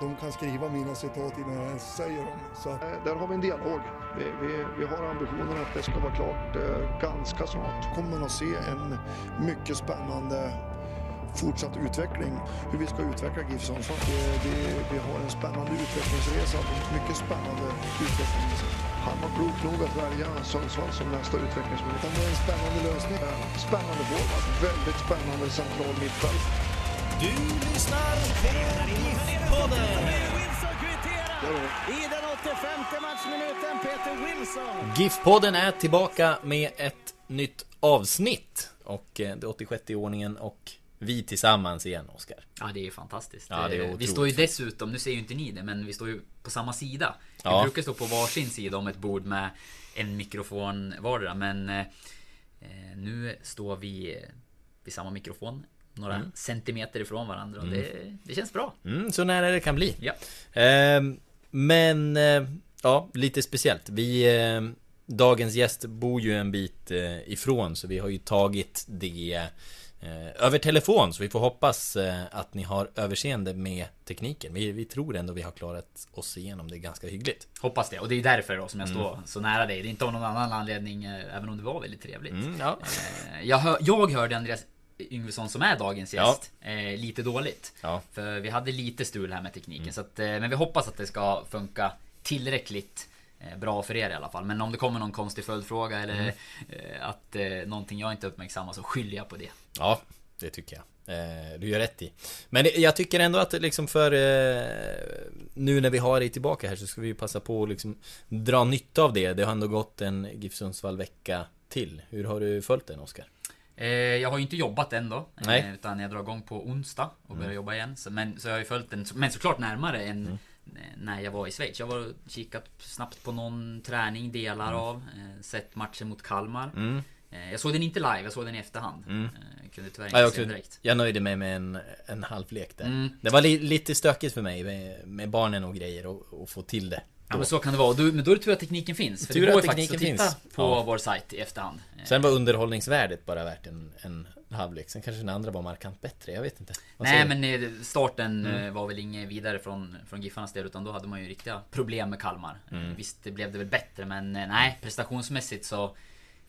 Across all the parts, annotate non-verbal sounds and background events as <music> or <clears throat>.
De kan skriva mina citat innan jag ens säger dem. Så eh, där har vi en dialog. Vi, vi, vi har ambitionen att det ska vara klart eh, ganska snart. kommer man att se en mycket spännande fortsatt utveckling. Hur vi ska utveckla GIF Sundsvall. Det- Vi har en spännande utvecklingsresa. Mycket spännande utveckling. Han var klok nog att välja Sundsvall som nästa utvecklingsmöjlighet. Det är en spännande lösning. Spännande forward. Väldigt spännande central mittfält. Du lyssnar på GIF-podden. I den 85 matchminuten Peter Wilson. GIF-podden är tillbaka med ett nytt avsnitt. Och eh, det 86 i ordningen och vi tillsammans igen, Oskar. Ja det är fantastiskt. Ja, det är Eh, vi står ju dessutom, nu ser ju inte ni det, men vi står ju på samma sida. Ja. Vi brukar stå på varsin sida om ett bord med en mikrofon vardera, men eh, nu står vi vid samma mikrofon. Några centimeter ifrån varandra och det, det känns bra. Mm, så nära det kan bli. Ja. Ehm, men, eh, ja, lite speciellt. Vi, eh, dagens gäst bor ju en bit eh, ifrån, så vi har ju tagit det eh, över telefon. Så vi får hoppas eh, att ni har överseende med tekniken. Vi, vi tror ändå vi har klarat oss igenom det ganska hyggligt. Hoppas det, och det är därför då som jag står så nära dig. Det är inte av någon annan anledning, eh, även om det var väldigt trevligt. Mm, ja. Eh, Jag, hör, jag hörde Andreas Yngvesson som är dagens Ja. gäst eh, lite dåligt. Ja. För vi hade lite stul här med tekniken. Mm. Så att, eh, men vi hoppas att det ska funka tillräckligt eh, bra för er i alla fall. Men om det kommer någon konstig följdfråga eller Mm. eh, att eh, någonting jag inte uppmärksammar så skyller jag på det. Ja, det tycker jag. Eh, du gör rätt i. Men jag tycker ändå att liksom för eh, nu när vi har dig tillbaka här så ska vi passa på att liksom dra nytta av det. Det har ändå gått en GIF Sundsvall vecka till. Hur har du följt den Oskar? Eh, jag har ju inte jobbat än då. Nej. Eh, utan jag drar igång på onsdag och börjar Mm. jobba igen. Så, men, så jag har ju följt den, men såklart närmare än eh, när jag var i Schweiz. Jag och kikat snabbt på någon träning, delar av. Eh, sett matchen mot Kalmar. Mm. Jag såg den inte live, jag såg den i efterhand. Mm. Eh, kunde tyvärr Ja, inte jag, se den direkt. jag nöjde mig med en, en halvlek där. Mm. Det var li, lite stökigt för mig med, med barnen och grejer och, och få till det. Ja men så kan det vara. Du, men då är det tur att tekniken finns. För Tur det går att faktiskt att titta finns. på Ja. vår sajt i efterhand. Sen var underhållningsvärdet bara värt en, en halvlek. Sen kanske den andra var markant bättre. Jag vet inte. Vad Nej men eh, starten Mm. eh, var väl inget vidare från, från Giffarnas del utan då hade man ju riktiga problem med Kalmar. Mm. Visst det blev det väl bättre men eh, nej prestationsmässigt så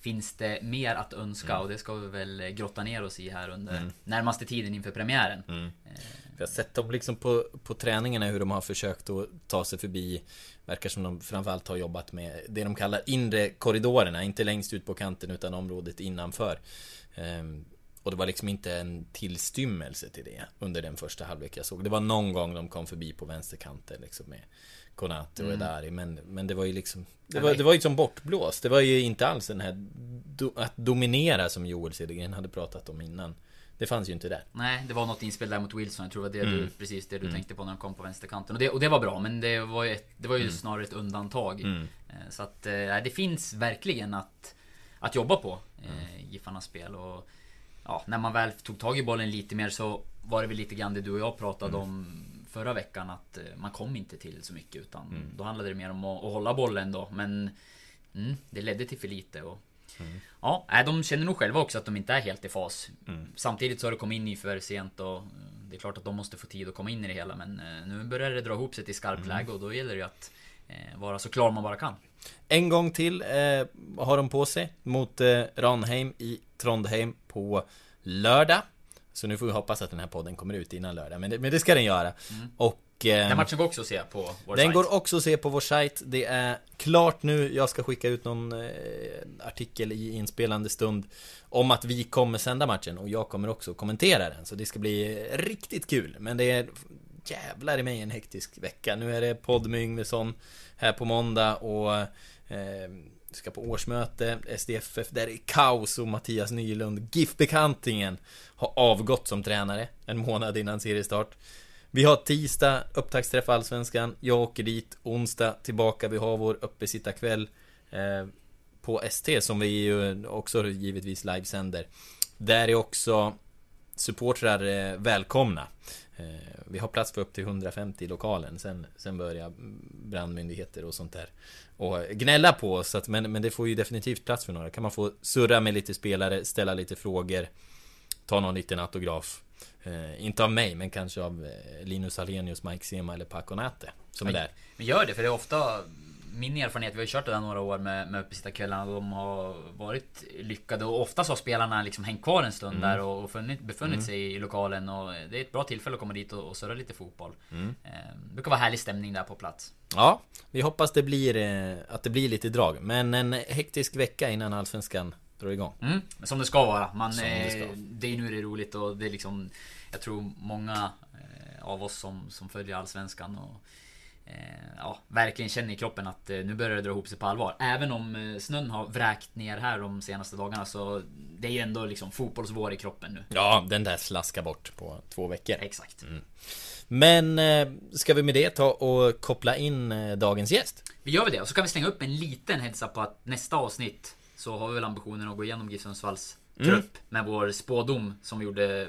finns det mer att önska Mm. och det ska vi väl eh, grotta ner oss i här under Mm. närmaste tiden inför premiären. Mm. Jag har sett dem liksom på, på träningarna hur de har försökt att ta sig förbi Verkar som de framförallt har jobbat med det de kallar inre korridorerna Inte längst ut på kanten utan området innanför Ehm, Och det var liksom inte en tillstymmelse till det Under den första halvlek jag såg Det var någon gång de kom förbi på vänsterkanten liksom med Konate och Mm. Edari men, men det var ju liksom det var, det var ju som bortblåst Det var ju inte alls den här do, Att dominera som Joel Cedergren hade pratat om innan Det fanns ju inte där Nej, det var något inspel där mot Wilson. Jag tror det var det Mm. du, precis det du Mm. tänkte på när de kom på vänsterkanten. Och det, och det var bra, men det var ju, ett, det var ju Mm. snarare ett undantag. Mm. Eh, Så att eh, det finns verkligen att, att jobba på, Mm. eh, Giffarnas spel. Och ja, när man väl tog tag i bollen lite mer så var det väl lite grann det du och jag pratade Mm. om förra veckan. Att eh, man kom inte till så mycket utan Mm. då handlade det mer om att, att hålla bollen då. Men mm, det ledde till för lite. Och, Mm. Ja, de känner nog själva också att de inte är helt i fas. Mm. Samtidigt så har det kommit in i för sent och eh, det är klart att de måste få tid att komma in i det hela men eh, nu börjar det dra ihop sig till skarpt Mm. läge och då gäller det ju att vara så klar man bara kan. En gång till eh, har de på sig mot eh, Ranheim i Trondheim på lördag. Så nu får vi hoppas att den här podden kommer ut innan lördag, men det, men det ska den göra. Och... Eh, Den matchen går också att se på vår den sajt. går också att se på vår sajt. Det är klart nu. Jag ska skicka ut någon eh, artikel i inspelande stund om att vi kommer sända matchen och jag kommer också kommentera den. Så det ska bli riktigt kul. Men det är jävlar i mig en hektisk vecka. Nu är det podd med Yngvesson här på måndag och eh, ska på årsmöte, SDFF, där är kaos och Mattias Nylund, GIF-bekantingen, har avgått som tränare en månad innan seriestart. Vi har tisdag, upptaktsträff Allsvenskan. Jag åker dit. Onsdag tillbaka. Vi har vår uppesittarkväll eh, på ST som vi ju också givetvis livesänder. Där är också supportrar eh, välkomna. Eh, vi har plats för upp till 150 i lokalen. Sen, sen börjar brandmyndigheter och sånt där och gnälla på oss. Att, men, men det får ju definitivt plats för några. Kan man få surra med lite spelare, ställa lite frågor, ta någon liten autograf. Eh, inte av mig, men kanske av eh, Linus Alenius, Mike Sema eller Paco Nate som är där. Men gör det, för det är ofta min erfarenhet, vi har ju kört det där några år med, med uppesittarkvällarna, de har varit lyckade och oftast har spelarna liksom hängt kvar en stund mm. där och funnit, befunnit mm. sig i lokalen och det är ett bra tillfälle att komma dit och, och surra lite fotboll. Mm. Eh, det brukar vara härlig stämning där på plats. Ja, vi hoppas det blir, eh, att det blir lite drag, men en hektisk vecka innan Allsvenskan drar igång. Mm, som det ska vara. Man, det, eh, ska. det är nu det är roligt och det är liksom Jag tror många av oss som, som följer Allsvenskan och Eh, ja, verkligen känner i kroppen att eh, nu börjar det dra ihop sig på allvar. Även om eh, snön har vräkt ner här de senaste dagarna så det är ju ändå liksom fotbollsvår i kroppen nu. Ja, den där slaskar bort på två veckor. Exakt. Mm. Men ska vi med det ta och koppla in dagens gäst? Vi gör väl det och så kan vi slänga upp en liten heads på att nästa avsnitt så har vi väl ambitionen att gå igenom GIF Sundsvalls mm. trupp med vår spådom som vi gjorde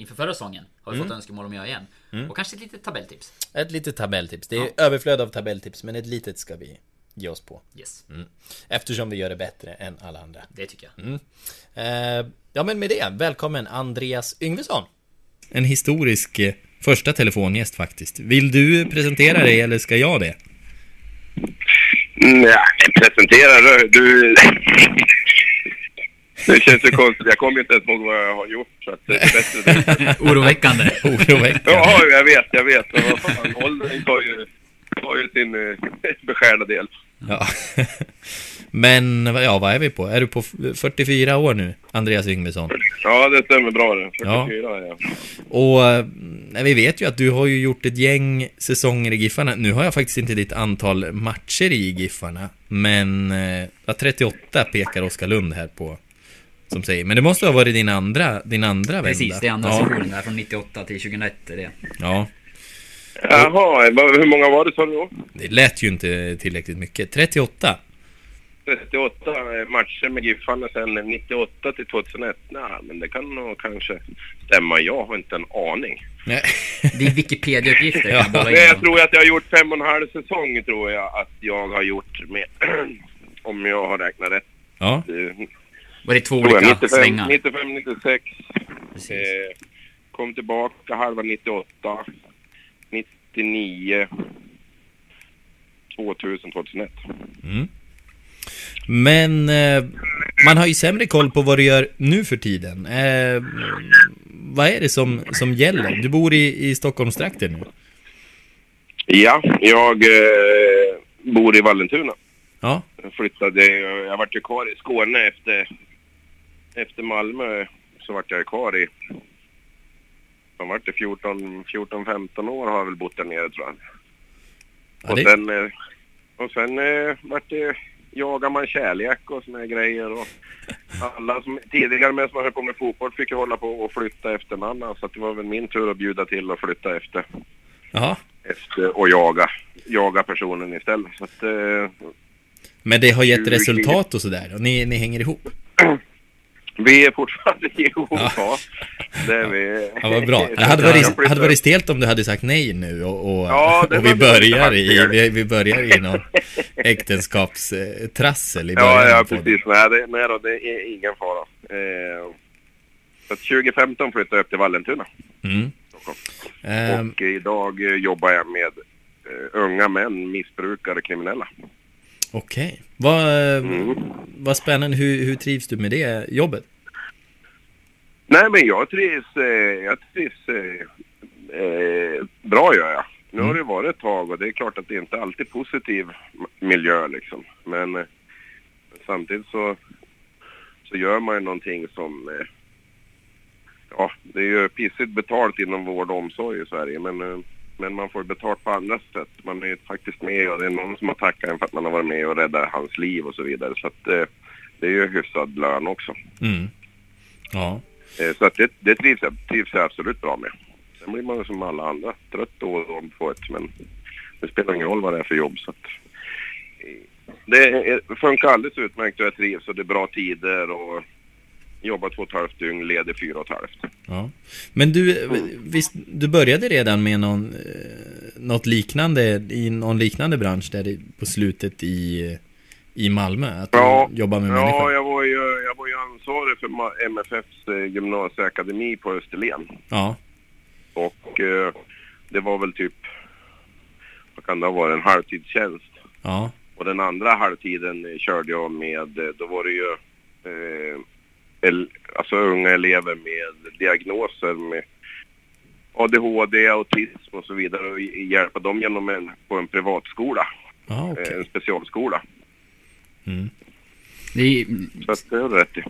inför förra säsongen har vi mm. fått önskemål om att göra igen. Mm. Och kanske ett litet tabelltips. Ett litet tabelltips. Det är ja. överflöd av tabelltips, men ett litet ska vi ge oss på. Yes. Mm. Eftersom vi gör det bättre än alla andra. Det tycker jag. Mm. Eh, ja, men med det, välkommen Andreas Yngvesson. En historisk eh, första telefongäst faktiskt. Vill du presentera dig eller ska jag det? Nej, presentera du. Det känns ju konstigt. Jag kommer ju inte ens ihåg vad jag har gjort. Så att det är bättre <laughs> Oroväckande. Oroväckande. Ja, jag vet, jag vet. åldern tar ju, tar ju sin uh, <laughs> beskärda del. Ja. Men ja, vad är vi på? Är du på 44 år nu, Andreas Yngvesson? Ja, det stämmer bra det. 44 ja. ja. Och eh, vi vet ju att du har ju gjort ett gäng säsonger i Giffarna. Nu har jag faktiskt inte ditt antal matcher i Giffarna. Men eh, 38 pekar Oskar Lund här på som säger. Men det måste ha varit din andra, din andra vända. Precis, det är andra ja. sessionen där från 98 till 2001 är det. Ja. Jaha, hur många var det sa du då? Det lät ju inte tillräckligt mycket. 38. 38 matcher med Giffarna sen 98 till 2001. Nej, men det kan nog kanske stämma. Jag har inte en aning. Nej. <laughs> Det är Wikipedia-uppgifter. ja. Jag, jag tror att jag har gjort fem och en halv säsong tror jag att jag har gjort med, <clears throat> om jag har räknat rätt. Ja. Var det två olika 95, svängar? 95, 96. Eh, kom tillbaka halva 98. 99. 2000, 2001. Mm. Men eh, man har ju sämre koll på vad du gör nu för tiden. Eh, vad är det som, som gäller? Du bor i, i Stockholmstrakten nu. Ja, jag eh, bor i Vallentuna. Ja. Jag flyttade, jag vart ju kvar i Skåne efter efter Malmö så vart jag kvar i, som vart det 14-15 år har jag väl bott där nere tror jag. Ja, och, sen, eh, och sen eh, vart det, jagar man kärlek och såna grejer och alla som tidigare med som höll på med fotboll fick ju hålla på och flytta efter man så det var väl min tur att bjuda till och flytta efter. Jaha. Efter och jaga, jaga personen istället. Så att, eh, Men det har gett resultat och sådär och ni, ni hänger ihop? <clears throat> Vi är fortfarande ihop, <laughs> ja. Det är vi. Ja, vad bra. Det <laughs> hade varit, hade varit stelt om du hade sagt nej nu och, och, ja, och vi, börjar i, vi, vi börjar i någon <laughs> äktenskapstrassel i början. Ja, ja precis. Nej, det, nej då, det är ingen fara. Eh, så 2015 flyttade jag upp till Vallentuna. Mm. Um, och idag jobbar jag med uh, unga män, missbrukare, kriminella. Okej. Okay. Vad, mm. vad spännande. Hur, hur trivs du med det jobbet? Nej, men jag trivs, eh, jag trivs eh, eh, bra gör jag. Nu mm. har det varit ett tag och det är klart att det inte alltid är positiv miljö liksom. Men eh, samtidigt så, så gör man ju någonting som, eh, ja, det är ju pissigt betalt inom vård och omsorg i Sverige men eh, men man får betalt på andra sätt. Man är faktiskt med och det är någon som har tackat en för att man har varit med och räddat hans liv och så vidare. Så att eh, det är ju hyfsad lön också. Mm. Ja. Eh, så att det, det trivs, jag, trivs jag absolut bra med. Sen blir man ju som alla andra, trött då och då på ett, men det spelar ingen roll vad det är för jobb så att eh, det funkar alldeles utmärkt och jag trivs och det är bra tider och jobbar två och ett halvt dygn, leder fyra och ett halvt. Ja. Men du, visst, du började redan med någon, eh, något liknande, i någon liknande bransch där på slutet i, i Malmö? Att Ja, jobbar med Ja, människor? jag var, ju, jag var ju ansvarig för MFFs eh, gymnasieakademi på Österlen. Ja. Och eh, det var väl typ, vad kan det ha varit, en halvtidstjänst. Ja. Och den andra halvtiden körde jag med, då var det ju eh, alltså unga elever med diagnoser med ADHD, autism och så vidare och hjälpa dem genom en, på en privatskola, Ja, eh, okej. en specialskola. Mm. Det är, Så att det är rätt i.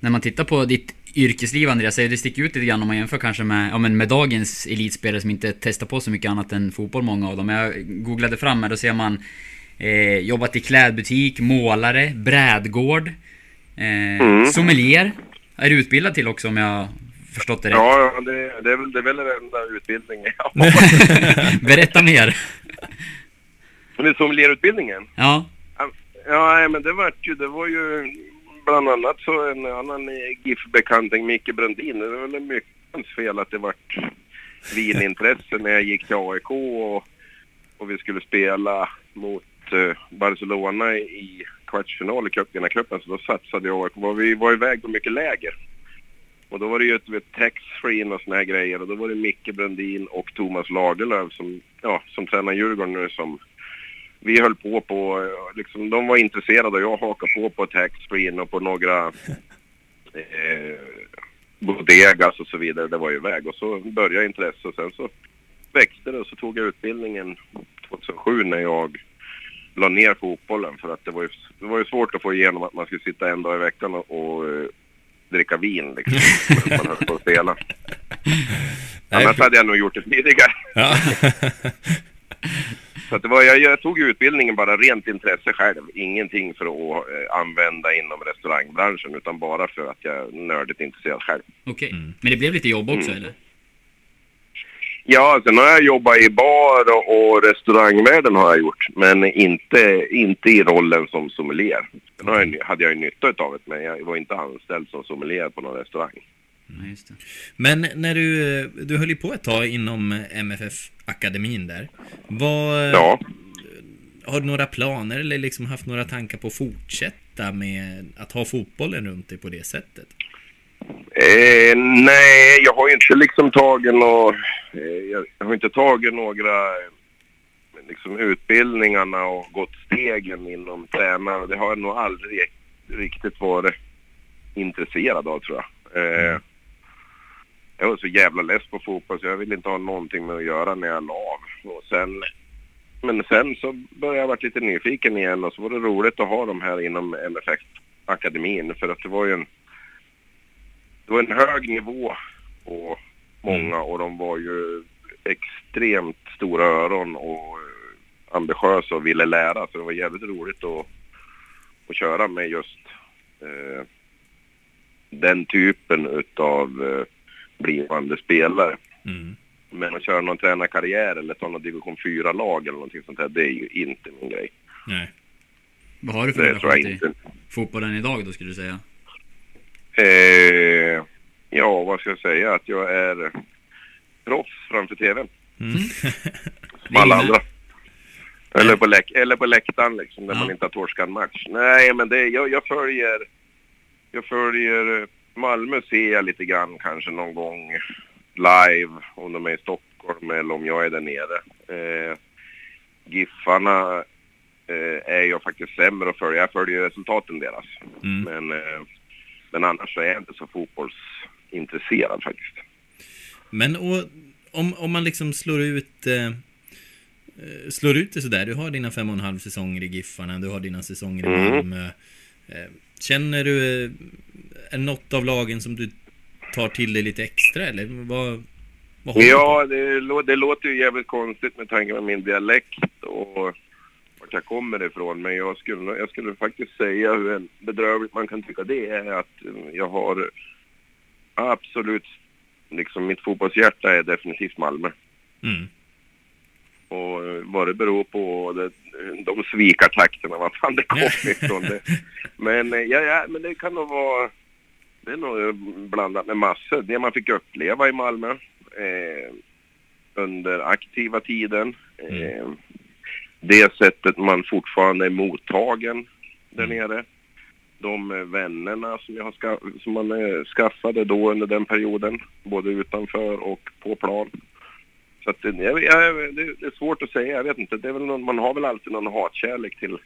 när man tittar på ditt yrkesliv Andreas, det sticker ut lite grann om man jämför kanske med, ja, men med dagens elitspelare som inte testar på så mycket annat än fotboll, många av dem. Jag googlade fram här, då ser man eh, jobbat i klädbutik, målare, brädgård, eh, Mm. sommelier. Är du utbildad till också om jag förstått det rätt? Ja, det, det, är väl, det är väl den enda utbildningen jag <laughs> har. Berätta mer. <laughs> Men det är sommelierutbildningen? Ja. Ja, men det var ju, det var ju bland annat så en annan GIF-bekanting, Micke Brandin. Det var väl mycket hans fel att det vart vinintresse när jag gick till AIK och, och vi skulle spela mot eh, Barcelona i kvartsfinal i cupvinnarcupen. Så då satsade jag och vi var iväg på mycket läger. Och då var det ju ett tax-free och såna här grejer och då var det Micke Brandin och Thomas Lagerlöf som, ja, som tränar Djurgården nu som vi höll på på, eh, liksom, de var intresserade och jag hakade på på taxfree och på några <laughs> eh, bodegas och så vidare. Det var ju iväg och så började intresset och sen så växte det och så tog jag utbildningen 2007 när jag la ner fotbollen för att det var ju, det var ju svårt att få igenom att man skulle sitta en dag i veckan och, och eh, dricka vin liksom. <laughs> man höll på att spela. <laughs> Nej, Annars hade jag nog gjort det tidigare. Ja. <laughs> Så att det var, jag, jag tog utbildningen bara rent intresse själv. Ingenting för att eh, använda inom restaurangbranschen utan bara för att jag är nördigt intresserad själv. Okej. Mm. Men det blev lite jobb också Mm. eller? Ja, sen har jag jobbat i bar och, restaurangvärlden har jag gjort. Men inte, inte i rollen som sommelier. Har jag, hade jag ju nytta utav det men jag var inte anställd som sommelier på någon restaurang. Nej. Men när du, du höll ju på ett tag inom MFF-akademin där. Vad, Ja. Har du några planer eller liksom haft några tankar på att fortsätta med att ha fotbollen runt dig på det sättet? Eh, nej, jag har ju inte liksom tagit några... Eh, jag har inte tagit några eh, liksom utbildningarna och gått stegen inom tränare. Det har jag nog aldrig riktigt varit intresserad av tror jag. Eh, jag var så jävla less på fotboll så jag ville inte ha någonting med att göra när jag la av. Och sen, men sen så började jag vara lite nyfiken igen och så var det roligt att ha dem här inom MFX Akademin, för att det var ju en det var en hög nivå på många och de var ju extremt stora öron och eh, ambitiösa och ville lära. Så det var jävligt roligt att, att köra med just eh, den typen utav eh, blivande spelare. Mm. Men att köra någon tränarkarriär eller ta någon division 4-lag eller någonting sånt där, det är ju inte min grej. Nej. Vad har du för relation till fotbollen idag då skulle du säga? Eh, ja, vad ska jag säga? Att jag är proffs framför TVn. Mm. Som alla <laughs> Det är andra. Eller på, läk eller på läktaren liksom, när Ja. man inte har torskat en match. Nej, men det, jag, jag följer... Jag följer... eh, Malmö ser jag lite grann kanske någon gång live om de är i Stockholm eller om jag är där nere. Eh, Giffarna eh, är jag faktiskt sämre att följa. Jag följer resultaten deras. Mm. Men, eh, men annars så är jag inte så fotbollsintresserad faktiskt. Men och, om, om man liksom slår ut eh, eh, Slår ut det sådär, du har dina fem och en halv säsonger i Giffarna, du har dina säsonger i Mm. Malmö eh, Känner du, eh, är något av lagen som du tar till dig lite extra eller vad, vad? Ja, det, det låter ju jävligt konstigt med tanke på min dialekt och jag kommer ifrån. Men jag skulle, jag skulle faktiskt säga hur bedrövligt man kan tycka det är att eh, jag har absolut liksom mitt fotbollshjärta är definitivt Malmö. Mm. Och eh, vad det beror på, det, de svikartakterna, vad fan det kommer <laughs> ifrån. Det. Men, eh, ja, ja, men det kan nog vara, det är nog blandat med massor. Det man fick uppleva i Malmö eh, under aktiva tiden. Eh, det sättet man fortfarande är mottagen där nere. De eh, vännerna som, jag ska, som man eh, skaffade då under den perioden, både utanför och på plan. Så att det, jag, jag, det är svårt att säga, jag vet inte. Det är väl någon, man har väl alltid någon hatkärlek till,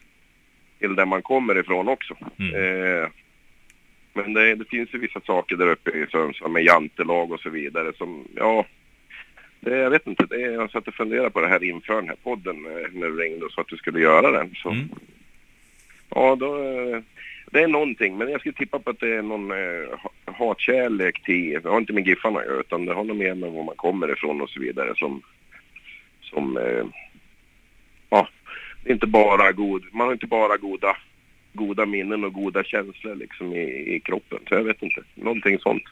till där man kommer ifrån också. Mm. Eh, men det, det finns ju vissa saker där uppe i Sundsvall med jantelag och så vidare som, ja, det, jag vet inte. Det, jag satt och funderade på det här inför den här podden eh, när du ringde och sa att du skulle göra den. Så, Mm. Ja, då, eh, det är någonting. Men jag skulle tippa på att det är någon eh, ha- hatkärlek till, det har inte med Giffarna att göra, utan det har nog mer med var man kommer ifrån och så vidare som, som eh, ja, inte bara god, man har inte bara goda, goda minnen och goda känslor liksom i, i kroppen. Så jag vet inte, någonting sånt.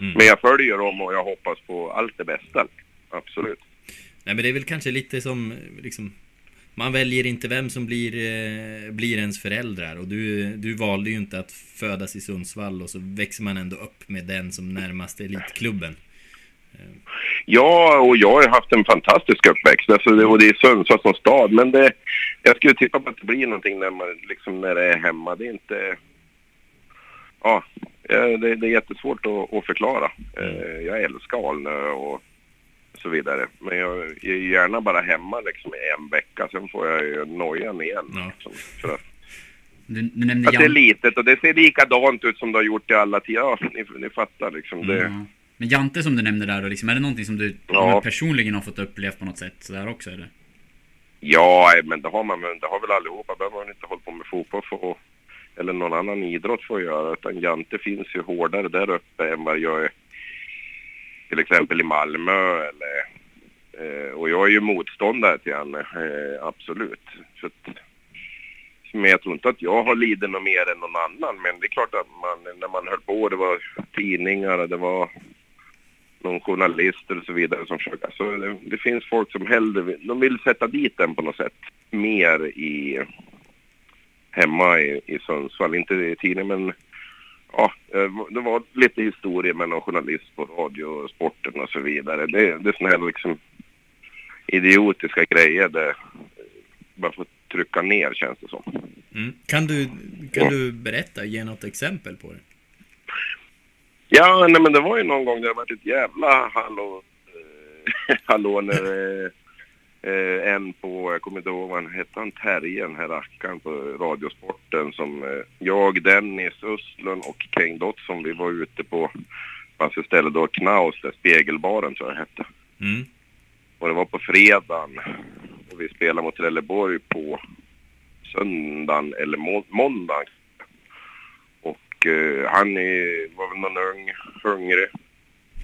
Mm. Men jag följer dem och jag hoppas på allt det bästa. Absolut. Nej men det är väl kanske lite som liksom Man väljer inte vem som blir, eh, blir ens föräldrar och du, du valde ju inte att födas i Sundsvall och så växer man ändå upp med den som närmaste elitklubben. Ja, och jag har haft en fantastisk uppväxt. Alltså det, och det är Sundsvall som stad. Men det, jag skulle tippa på att det blir någonting när, man, liksom när det är hemma. Det är inte... Ja, eh, det, det är jättesvårt att, att förklara. Eh, Jag älskar Alnö och så vidare. Men jag är gärna bara hemma liksom i en vecka. Sen får jag ju nojan igen. Ja. Liksom, för att, Du, du nämnde att det är litet och det ser likadant ut som det har gjort i alla tider. Ja, ni, ni fattar liksom. Det, Ja. Men Jante som du nämnde där då, liksom, är det någonting som du Ja. personligen har fått uppleva på något sätt sådär också eller? Ja, men det har man men det har väl allihopa. behöver man inte hålla på med fotboll för att, eller någon annan idrott för att göra. Utan Jante finns ju hårdare där uppe än vad jag är till exempel i Malmö eller eh, och jag är ju motståndare till henne, eh, absolut. Så att, men jag tror inte att jag har lidit något mer än någon annan. Men det är klart att man, när man höll på, det var tidningar och det var någon journalist och så vidare som försöker. Så det, det finns folk som hellre vill, de vill sätta dit den på något sätt. Mer i hemma i, i Sundsvall, inte i tidningen men ja, eh, det var lite historia någon journalist på radio och sporten och så vidare. Det, det är såna här liksom idiotiska grejer där man får trycka ner känns det som. Mm. Kan, du, kan du berätta, ge något exempel på det? Ja, nej men det var ju någon gång det har varit ett jävla hallå, eh, <laughs> hallå när eh, en på, jag kommer inte ihåg vad han hette, han Terje, den här rackaren på Radiosporten som eh, jag, Dennis Östlund och King Dotson, vi var ute på, fanns ett ställe då, Knaus, där Spegelbaren tror jag det hette. Mm. Och det var på fredagen och vi spelade mot Trelleborg på söndagen eller må- måndagen. Och eh, han är, var väl någon ung, hungrig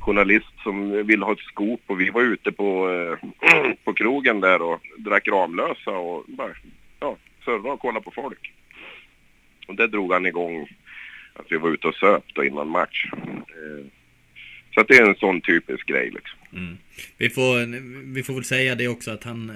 journalist som ville ha ett skop och vi var ute på, eh, <clears throat> på krogen där och drack Ramlösa och bara, ja, servade och kollade på folk. Och det drog han igång att vi var ute och söp då innan match. Eh, så att det är en sån typisk grej liksom. Mm. Vi, får, vi får väl säga det också att han,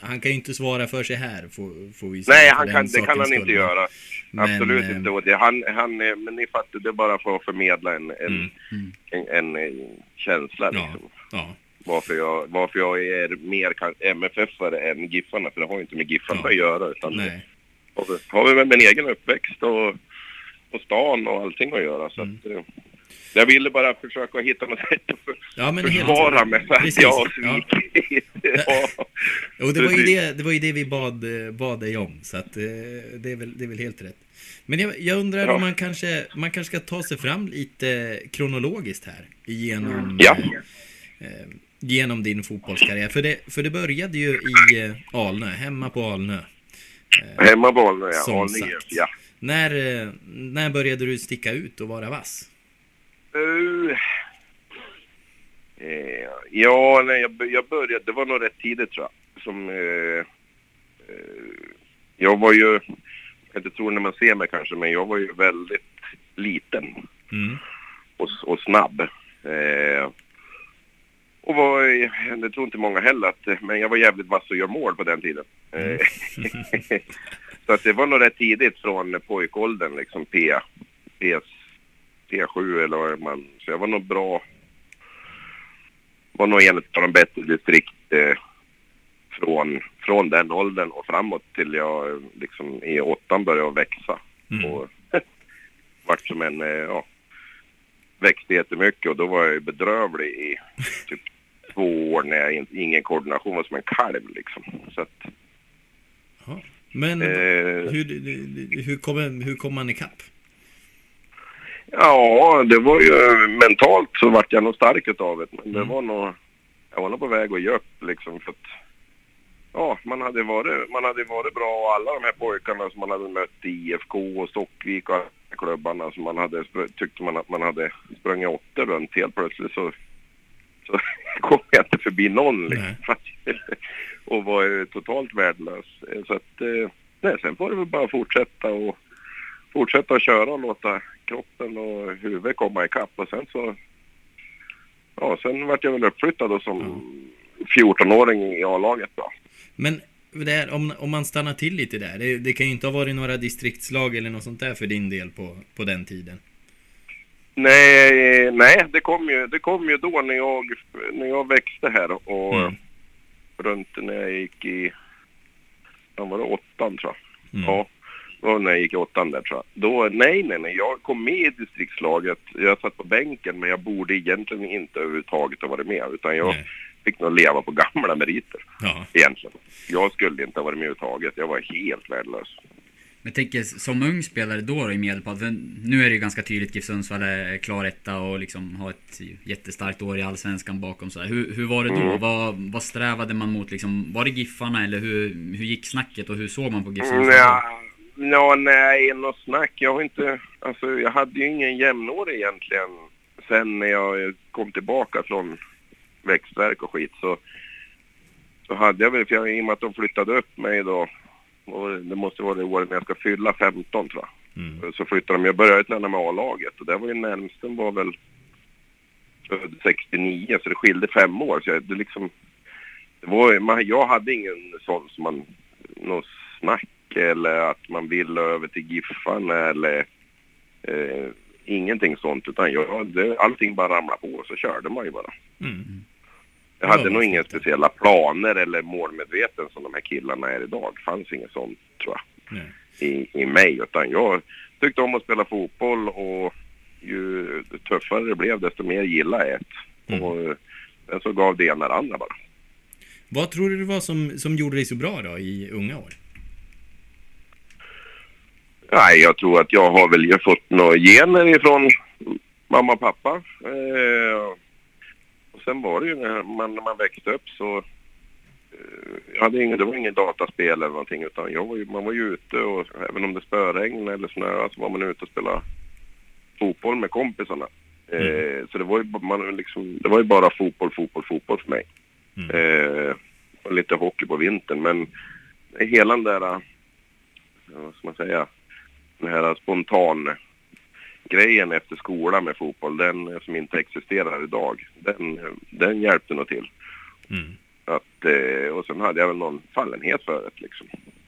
han kan ju inte svara för sig här, får, får vi säga Nej, han kan, det kan han inte göra. Men, Absolut eh, inte. Och det, han, han, eh, men ni fattar, det är bara för att förmedla en, en, Mm. en, en, eh, känsla Ja, liksom. ja. Varför jag, varför jag är mer MFF-are än Giffarna, för det har ju inte med Giffarna Ja. att göra. Utan Nej. har, vi, har vi med min egen uppväxt och, och stan och allting att göra. Så Mm. att, eh, jag ville bara försöka hitta något sätt att för, Ja, men helt- försvara mig för att jag har ja. svikit. Ja. <laughs> Jo, det var, ju det, det var ju det vi bad, eh, bad dig om, så att eh, det är väl, det är väl helt rätt. Men jag, jag undrar Ja. om man kanske, man kanske ska ta sig fram lite kronologiskt här, genom, Ja. eh, eh, genom din fotbollskarriär. För det, för det började ju i eh, Alnö, hemma på Alnö. Hemmaboll, ja. Som Arne sagt. IF, ja. När, eh, när började du sticka ut och vara vass? Uh, eh, ja, nej, jag, jag började, det var nog rätt tidigt tror jag. Som, eh, eh, jag var ju, jag inte tro när man ser mig kanske, men jag var ju väldigt liten Mm. och, och snabb. Eh, och var, det tror inte många heller, att, men jag var jävligt vass att göra mål på den tiden. Mm. <laughs> så att det var nog rätt tidigt från pojkåldern, liksom P, P, P7 eller vad man... Så jag var nog bra, var nog en av de bättre distrikt eh, från, från den åldern och framåt till jag liksom i åttan började växa. Mm. Och <laughs> vart som en, eh, ja, växte jättemycket och då var jag bedrövlig i <laughs> typ två år när jag in, ingen koordination var som en kalv liksom. Så att, ja. Men eh, hur, hur, kom, hur kom man ikapp? Ja, det var ju mentalt så vart jag nog stark utav det. Men det mm. var nog, jag var nog på väg att ge upp liksom för att ja, man hade varit, man hade varit bra och alla de här pojkarna som man hade mött i IFK och Stockvik och klubbarna som man hade, tyckte man att man hade sprungit åttor runt helt plötsligt så, så <laughs> kom jag inte förbi någon liksom. <laughs> och var totalt värdelös. Så att, eh, nej, sen får det väl bara fortsätta och fortsätta att köra och låta kroppen och huvudet komma ikapp och sen så, ja, sen vart jag väl uppflyttad då som mm. 14-åring i A-laget då. Men där, om, om man stannar till lite där, det, det, kan ju inte ha varit några distriktslag eller något sånt där för din del på, på den tiden. Nej, nej det, kom ju, det kom ju då när jag, när jag växte här och mm. runt när jag gick i, vad var det, åttan tror jag. Mm. Ja, var när jag gick i åttan där tror jag. Då, nej, nej, nej, jag kom med i distriktslaget. Jag satt på bänken men jag borde egentligen inte överhuvudtaget ha varit med utan jag nej fick nog leva på gamla meriter. Ja. Egentligen. Jag skulle inte ha varit med överhuvudtaget. Jag var helt värdelös. Jag tänker som ung spelare då, då i Medelpad, för nu är det ju ganska tydligt GIF Sundsvall är klar etta och liksom har ett jättestarkt år i Allsvenskan bakom sig. Hur, hur var det då? Mm. Vad, vad strävade man mot liksom? Var det Giffarna eller hur, hur gick snacket och hur såg man på GIF Sundsvall? Ja, ja, nej, något snack. Jag har inte, alltså jag hade ju ingen jämnår egentligen sen när jag kom tillbaka från växtverk och skit så, så hade jag väl, för jag, i och med att de flyttade upp mig då, och det måste vara det året när jag ska fylla 15 tror jag. Mm. Så flyttade de, jag började träna med A-laget och det var ju närmsten var väl 69 så det skilde fem år. Så jag, det liksom, det var, man, jag hade ingen sån som man, något snack eller att man ville över till Giffarna eller eh, ingenting sånt utan jag, det, allting bara ramlade på och så körde man ju bara. Mm. Jag hade nog inga speciella planer eller målmedveten som de här killarna är idag. Det fanns inget sånt tror jag i, i mig. Utan jag tyckte om att spela fotboll och ju tuffare det blev desto mer gillade jag det. Mm. Och sen så gav det ena det andra bara. Vad tror du det var som, som gjorde dig så bra då i unga år? Nej, jag tror att jag har väl fått några gener ifrån mamma och pappa. Eh, sen var det ju när man, när man växte upp så eh, hade ingen, det var ingen dataspel eller någonting utan jag var ju, man var ju ute och även om det spöregnade eller snöade så var man ute och spelade fotboll med kompisarna. Mm. Eh, så det var, ju, man liksom, det var ju bara fotboll, fotboll, fotboll för mig. Mm. Eh, och lite hockey på vintern men hela den där, eh, vad ska man säga, den här spontan grejen efter skolan med fotboll, den som inte existerar idag, den, den hjälpte nog till. Mm. Att, eh, och sen hade jag väl någon fallenhet för det liksom.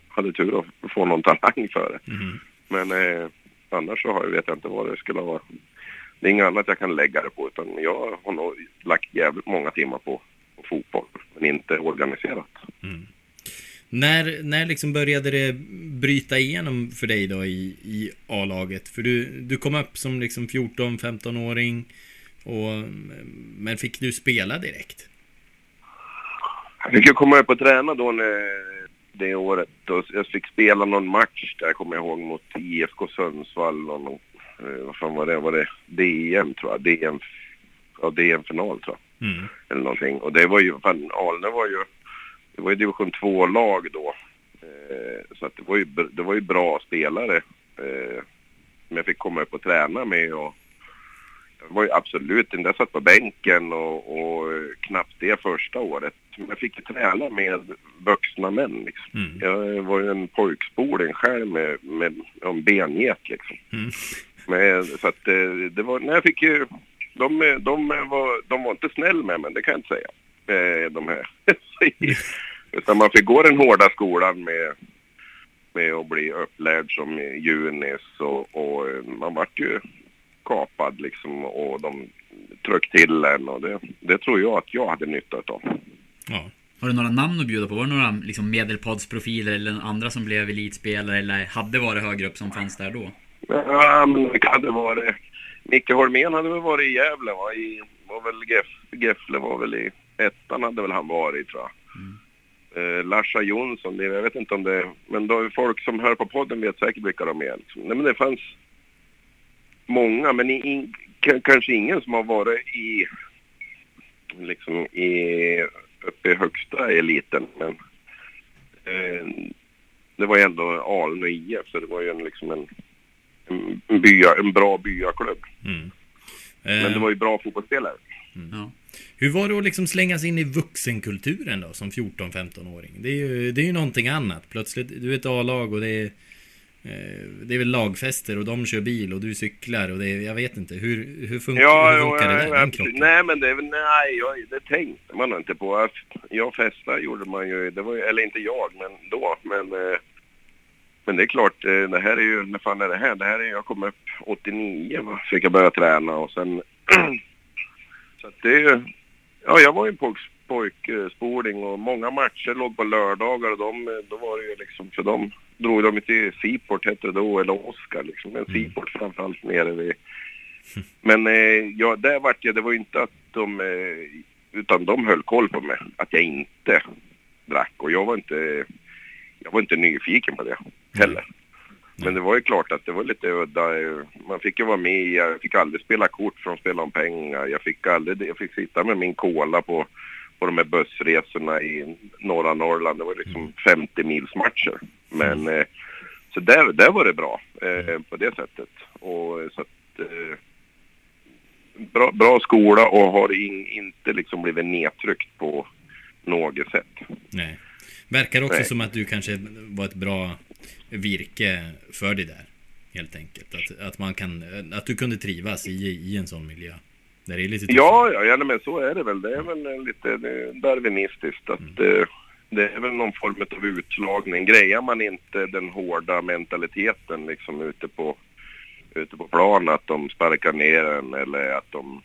Hade tur att få någon talang för det. Mm. Men eh, annars så har jag, vet jag inte vad det skulle vara. Det är inget annat jag kan lägga det på utan jag har nog lagt jävligt många timmar på, på fotboll, men inte organiserat. Mm. När, när liksom började det bryta igenom för dig då i, i A-laget? För du, du kom upp som liksom 14-15-åring och men fick du spela direkt? Jag fick ju komma upp och träna då när, det året. Och jag fick spela någon match där, kommer jag ihåg, mot IFK Sundsvall. Och någon, eh, vad fan var det? Var det DM tror jag? DM, ja, DM-final tror jag. Mm. Eller någonting. Och det var ju, fan Alne var ju det var ju division 2-lag då. Eh, så att det, var ju, det var ju bra spelare eh, som jag fick komma upp och träna med. Och jag var ju absolut inte, jag satt på bänken och, och knappt det första året. Men jag fick ju träna med vuxna män liksom. Mm. Jag var ju en pojkspoling själv med, med en benget liksom. Mm. Men, så att det, eh, var, nej, jag fick ju de, de, var, de var inte snäll med mig, det kan jag inte säga. Eh, de här. <laughs> Utan man fick gå den hårda skolan med, med att bli upplärd som junis och, och eh, man vart ju kapad liksom och de tryckte till en och det, det tror jag att jag hade nytta av. Ja. Har du några namn att bjuda på? Var det några liksom, medelpadsprofiler eller andra som blev elitspelare eller hade varit högre upp som fanns där då? Ja, men det hade varit... Micke Holmén hade väl varit i Gävle va? I, var väl Geff, Gefle var väl i ettan hade väl han varit tror jag. Eh, Larsa Jonsson, det, jag vet inte om det men då, folk som hör på podden vet säkert vilka de är. Liksom. Nej men det fanns många, men i, kanske ingen som har varit i liksom i uppe i högsta eliten. Men eh, det var ju ändå Aln och IF så det var ju en, liksom en, en, bya, en bra byaklubb. Mm. Men det eh. var ju bra fotbollsspelare. Mm. Ja. Hur var det att liksom slängas in i vuxenkulturen då som 14-15-åring? Det är ju, det är ju någonting annat. Plötsligt, du är ett A-lag och det är Eh, det är väl lagfester och de kör bil och du cyklar och det är, jag vet inte, hur, hur funkar, ja, hur funkar ja, det där, krocken? Nej men det, nej, jag, det tänkte man inte på. Jag festade gjorde man ju, det var eller inte jag, men då, men eh, men det är klart, eh, det här är ju, när fan är det här? Det här är, jag kom upp 89 va, fick jag börja träna och sen <clears throat> så det är ju, ja jag var ju en pojk, pojkspoling och många matcher låg på lördagar och de, då var det ju liksom för dem drog de till Seaport hette det då, eller Oscar liksom. Men mm. Seaport framförallt nere vid... Men eh, ja, där vart jag, det var ju inte att de... Eh, utan de höll koll på mig, att jag inte drack. Och jag var inte... Jag var inte nyfiken på det heller. Men det var ju klart att det var lite udda. Man fick ju vara med, jag fick aldrig spela kort från Spela om pengar. Jag fick aldrig, jag fick sitta med min cola på på de här bussresorna i norra Norrland. Det var liksom 50 mm. mils matcher. Men eh, så där, där var det bra eh, mm. på det sättet. Och så att eh, bra, bra skola och har in, inte liksom blivit nedtryckt på något sätt. Nej. Verkar också Nej. som att du kanske var ett bra virke för det där. Helt enkelt. Att, att man kan, att du kunde trivas i, i en sån miljö. Där det är lite ja, ja, ja, men så är det väl. Det är väl lite darwinistiskt att mm. eh, det är väl någon form av utslagning. Grejar man inte den hårda mentaliteten liksom ute på, ute på plan, att de sparkar ner en eller att de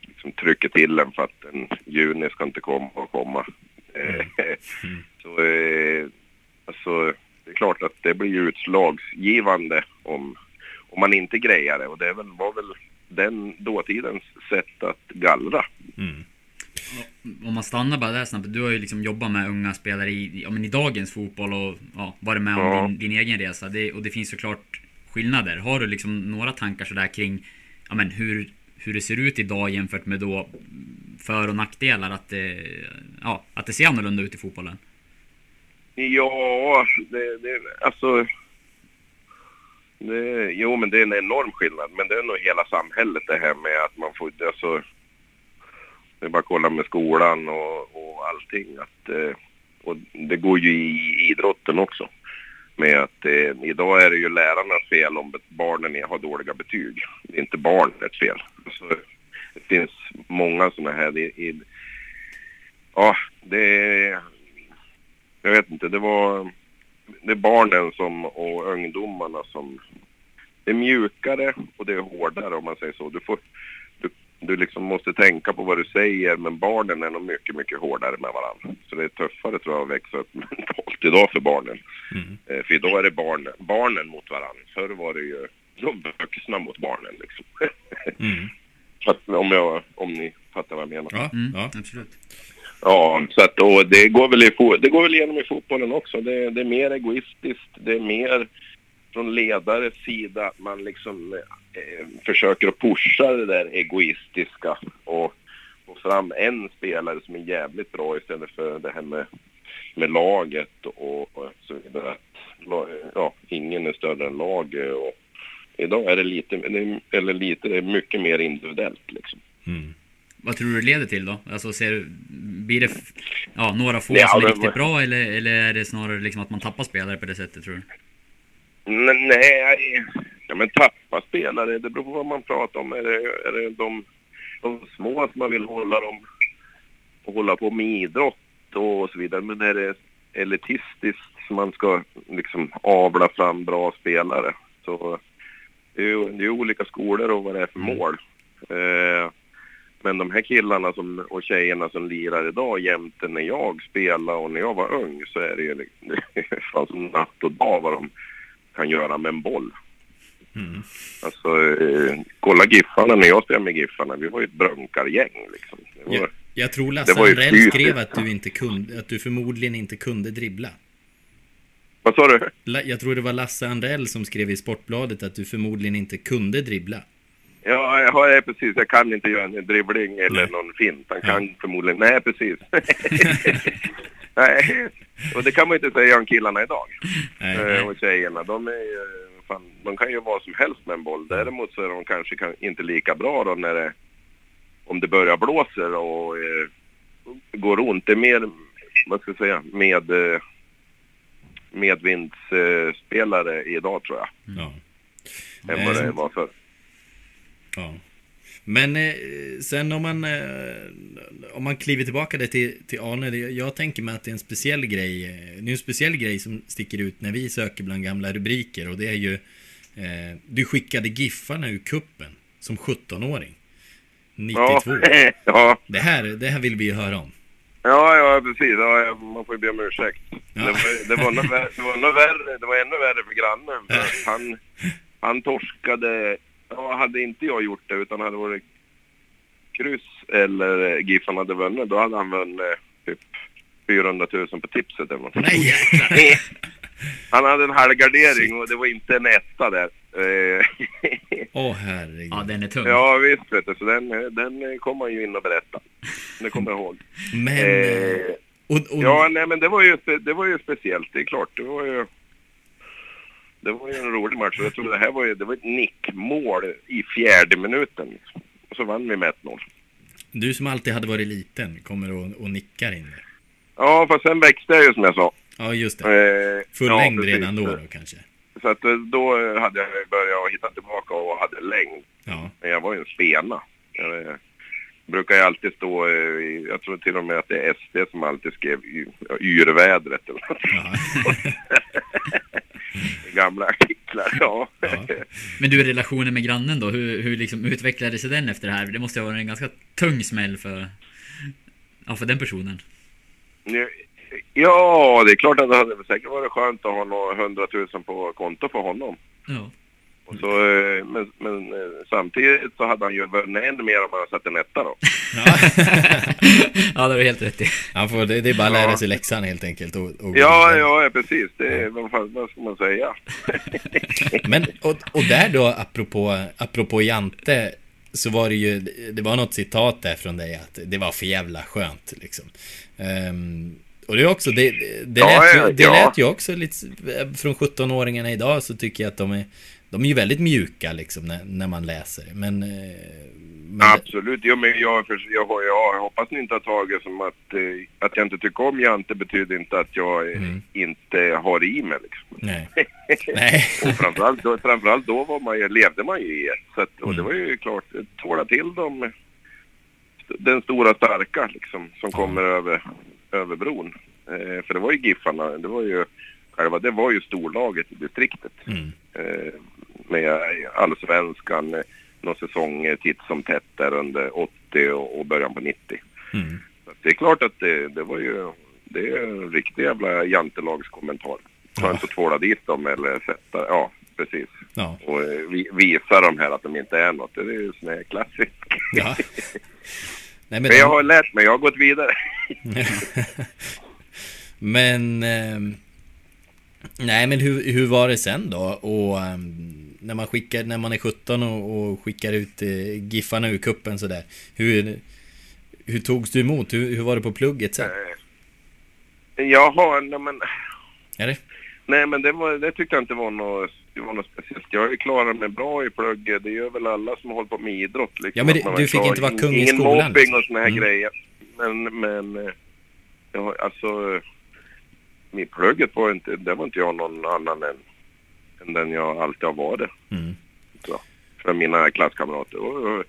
liksom trycker till en för att en juni ska inte komma och komma. Mm. mm. <laughs> så eh, alltså, det är klart att det blir utslagsgivande om, om man inte grejar det och det var väl den dåtidens sätt att gallra. Mm. Om man stannar bara där snabbt. Du har ju liksom jobbat med unga spelare i, ja, men i dagens fotboll och ja, varit med om ja. din, din, egen resa. Det, och det finns såklart skillnader. Har du liksom några tankar sådär kring ja, men hur, hur det ser ut idag jämfört med då för och nackdelar? Att det, ja, att det ser annorlunda ut i fotbollen? Ja, det, det alltså det, jo, men det är en enorm skillnad. Men det är nog hela samhället det här med att man får... Alltså, det är bara att kolla med skolan och, och allting. Att, eh, och det går ju i idrotten också. Med att eh, idag är det ju lärarnas fel om barnen har dåliga betyg. Det är inte barnets fel. Alltså, det finns många sådana här... I, i, ja, det... Jag vet inte, det var det är barnen som, och ungdomarna som... Det är mjukare och det är hårdare om man säger så. Du, får, du, du liksom måste tänka på vad du säger men barnen är nog mycket, mycket hårdare med varandra. Så det är tuffare tror jag att växa upp mentalt idag för barnen. Mm. Eh, för idag är det barn, barnen mot varandra. Förr var det ju de vuxna mot barnen liksom. Mm. <laughs> om, jag, om ni fattar vad jag menar. Ja, mm, ja absolut. Ja, så att, och det, går väl i, det går väl igenom i fotbollen också. Det, det är mer egoistiskt, det är mer från ledares sida att man liksom eh, försöker att pusha det där egoistiska och få fram en spelare som är jävligt bra istället för det här med, med laget och, och så vidare. Att, ja, ingen är större än laget och idag är det lite, eller lite, det är mycket mer individuellt liksom. Mm. Vad tror du det leder till då? Alltså ser blir det ja, några få ja, som är riktigt var... bra eller, eller är det snarare liksom att man tappar spelare på det sättet tror du? Nej, ja, men tappa spelare, det beror på vad man pratar om. Är det, är det de de små att man vill hålla dem och hålla på med idrott och så vidare. Men är det elitistiskt som man ska liksom avla fram bra spelare så det är ju det är olika skolor och vad det är för mål. Eh, men de här killarna som, och tjejerna som lirar idag jämte när jag spelade och när jag var ung så är det ju liksom- <laughs> det fan som natt och dag vad de kan göra med en boll. Mm. Alltså, eh, kolla Giffarna när jag spelade med Giffarna. Vi var ju ett brunkargäng liksom. Var, Jag, jag tror Lasse Andrell skrev att du, inte kunde, att du förmodligen inte kunde dribbla. Vad sa du? Jag tror det var Lasse Andrell som skrev i Sportbladet att du förmodligen inte kunde dribbla. Ja, jag har, ja, precis. Jag kan inte göra en dribbling eller Nej. någon fint. Han Ja. kan förmodligen... Nej, precis. <laughs> Nej, och det kan man ju inte säga om killarna idag. Nej, Eh, nej. och tjejerna, de är ju... Fan, de kan ju vad som helst med en boll. Däremot så är de kanske kan, inte lika bra då när det... Om det börjar blåser och eh, går ont. Det är mer, vad ska jag säga, med... Eh, medvindsspelare eh, idag tror jag. Ja. Än vad det var förr. Ja. Men eh, sen om man, eh, om man kliver tillbaka det till, till Arne, det, jag tänker mig att det är en speciell grej, eh, det är en speciell grej som sticker ut när vi söker bland gamla rubriker och det är ju, eh, du skickade Giffarna ur kuppen som 17-åring. 92. <laughs> Ja. Det, här, det här vill vi ju höra om. Ja, ja precis. Ja, man får ju be om ursäkt. Ja. Det, var, det, var nog värre, det var nog värre, det var ännu värre för grannen. För han, <laughs> han torskade, ja, hade inte jag gjort det utan hade varit kryss eller eh, Giffan hade vunnit, då hade han vunnit typ 400 000 på tipset eller något. Nej! Han hade en halvgardering och det var inte en etta där. Eh, <laughs> Åh herregud. Ja, den är tung. ja visst vet du, så den, den kom han ju in och berättade. Det kommer jag ihåg. Men... Eh, Eh, och, och, Ja, nej men det var ju, det var ju speciellt, det är klart. Det var ju, det var ju en rolig match. Jag tror det här var ju, det var ett nickmål i fjärde minuten. Och så vann vi med 1-0. Du som alltid hade varit liten kommer och, och nickar in det. Ja, fast sen växte jag ju som jag sa. Ja, just det. Eh, Full ja, längd precis. redan då, då kanske. Så att eh, då hade jag börjat hitta tillbaka och hade längd. Ja. Men jag var ju en spena. Jag eh, brukar ju alltid stå, eh, i, jag tror till och med att det är SD som alltid skrev yrvädret eller något. ja. <laughs> <laughs> Gamla artiklar, ja. Ja. Men du, relationen med grannen då? Hur, hur liksom utvecklade sig den efter det här? Det måste ha varit en ganska tung smäll för... Ja, för den personen. Ja, det är klart att det hade säkert varit skönt att ha några hundratusen på konto för honom. Ja. Och så, eh, men, men eh, samtidigt så hade han ju vunnit ännu mer om han hade satt en etta då. Ja. <laughs> ja, det har du helt rätt i. Han får, det, det är bara att lära Ja. sig läxan helt enkelt. Och, och Ja, ja, precis. Det, vad, fan, vad ska man säga? <laughs> Men, och, och där då, apropå, apropå Jante, så var det ju, det var något citat där från dig att det var för jävla skönt liksom. Ehm, och det är också, det, det, Ja, lät, ja, ju, det ja. lät ju också lite, från 17-åringarna idag så tycker jag att de är, de är ju väldigt mjuka liksom när, när man läser. Men, eh, men Absolut. Jo, men jag, för, jag, har- jag hoppas ni inte har tagit som att, eh, att jag inte tycker om Jante betyder inte att jag eh, Mm. inte har i mig liksom. nej. <laughs> nej. Och framförallt då, framförallt då var man ju, levde man ju i ett. Så att, och det Mm. var ju klart, tåla till dem, den stora starka liksom, som kommer över, över bron. Eh, för det var ju Giffarna, det var ju själva, det var ju storlaget i distriktet. Mm. Eh, med allsvenskan, eh, någon säsong eh, titt som tätt där under 80 och, och början på 90. Mm. Det är klart att det, det var ju, det är en riktig jävla jantelagskommentar. Ta Ja. inte att tvåla dit dem eller sätta, ja precis. Ja. Och eh, vi, visa dem här att de inte är något. Det är ju sån här klassiskt. ja. <laughs> Nej, men Men jag har lärt mig, jag har gått vidare. <laughs> men... ehm, nej, men hur, hur var det sen då? Och ehm, när man skickar, när man är 17 och, och skickar ut eh, Giffarna ur kuppen sådär. Hur, hur togs du emot? Hur, hur var det på plugget sen? Jaha, nej men, Är det? nej, men det, var, det tyckte jag inte var något, var något speciellt. Jag klarat mig bra i plugget. Det gör väl alla som håller på med idrott. Liksom, Ja, men det- du fick klar. inte vara kung i Ingen skolan, mobbing liksom. och såna här Mm. grejer. Men, men, eh, ja, alltså, mitt plugget var inte, det var inte jag någon annan än, än den jag alltid har varit. Mm. Så, för mina klasskamrater. Och, och,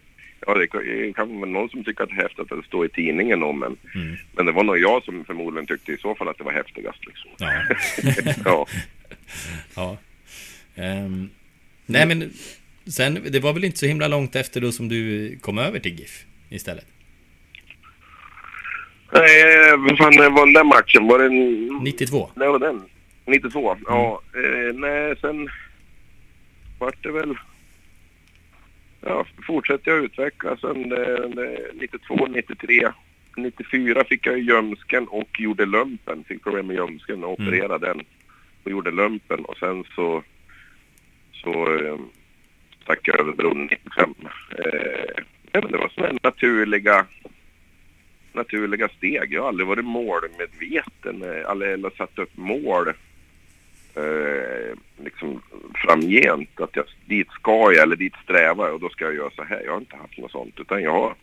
Ja, det kan- vara någon som tycker att det är häftigt att det står i tidningen om men, Mm. men det var nog jag som förmodligen tyckte i så fall att det var häftigast liksom. Ja. <laughs> <laughs> ja. ja. Ehm, nej men, sen, det var väl inte så himla långt efter då som du kom över till GIF istället? Nej, vad fan var den där matchen? Var det en... 92? Det var den. 92. Ja, eh, nej sen vart det väl... Ja, fortsätter jag utvecklas. Sen det, det, 92, 93, 94 fick jag ljumsken och gjorde lumpen. Fick problem med ljumsken och Mm. opererade den. Och gjorde lumpen och sen så... Så eh, stack jag över bron 95. Eh, ja, men det var sådana naturliga naturliga steg. Jag har aldrig varit målmedveten eh, eller, eller satt upp mål eh, liksom framgent. Att jag, dit ska jag eller dit strävar jag och då ska jag göra så här. Jag har inte haft något sånt utan jag har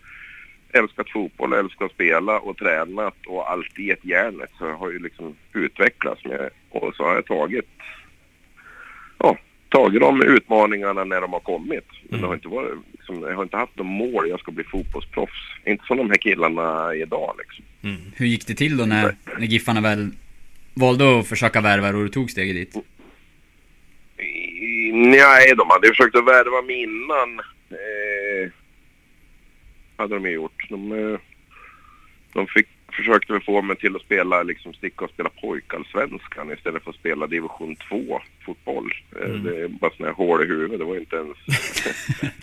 älskat fotboll, älskat att spela och tränat och alltid gett järnet. Så jag har ju liksom utvecklats med och så har jag tagit ja, tagit de utmaningarna när de har kommit. Men det har inte varit, liksom, jag har inte haft något mål, jag ska bli fotbollsproffs. Inte som de här killarna idag liksom. Hur gick det till då när, när Giffarna väl valde att försöka värva och du tog steget dit? Nej, de hade försökt att värva mig innan. Eh, hade de ju gjort. De, eh, de fick, försökte väl få mig till att spela, liksom sticka och spela pojkallsvenskan istället för att spela division 2 fotboll. Eh, Det är bara sådana här hål i huvudet. Det var inte ens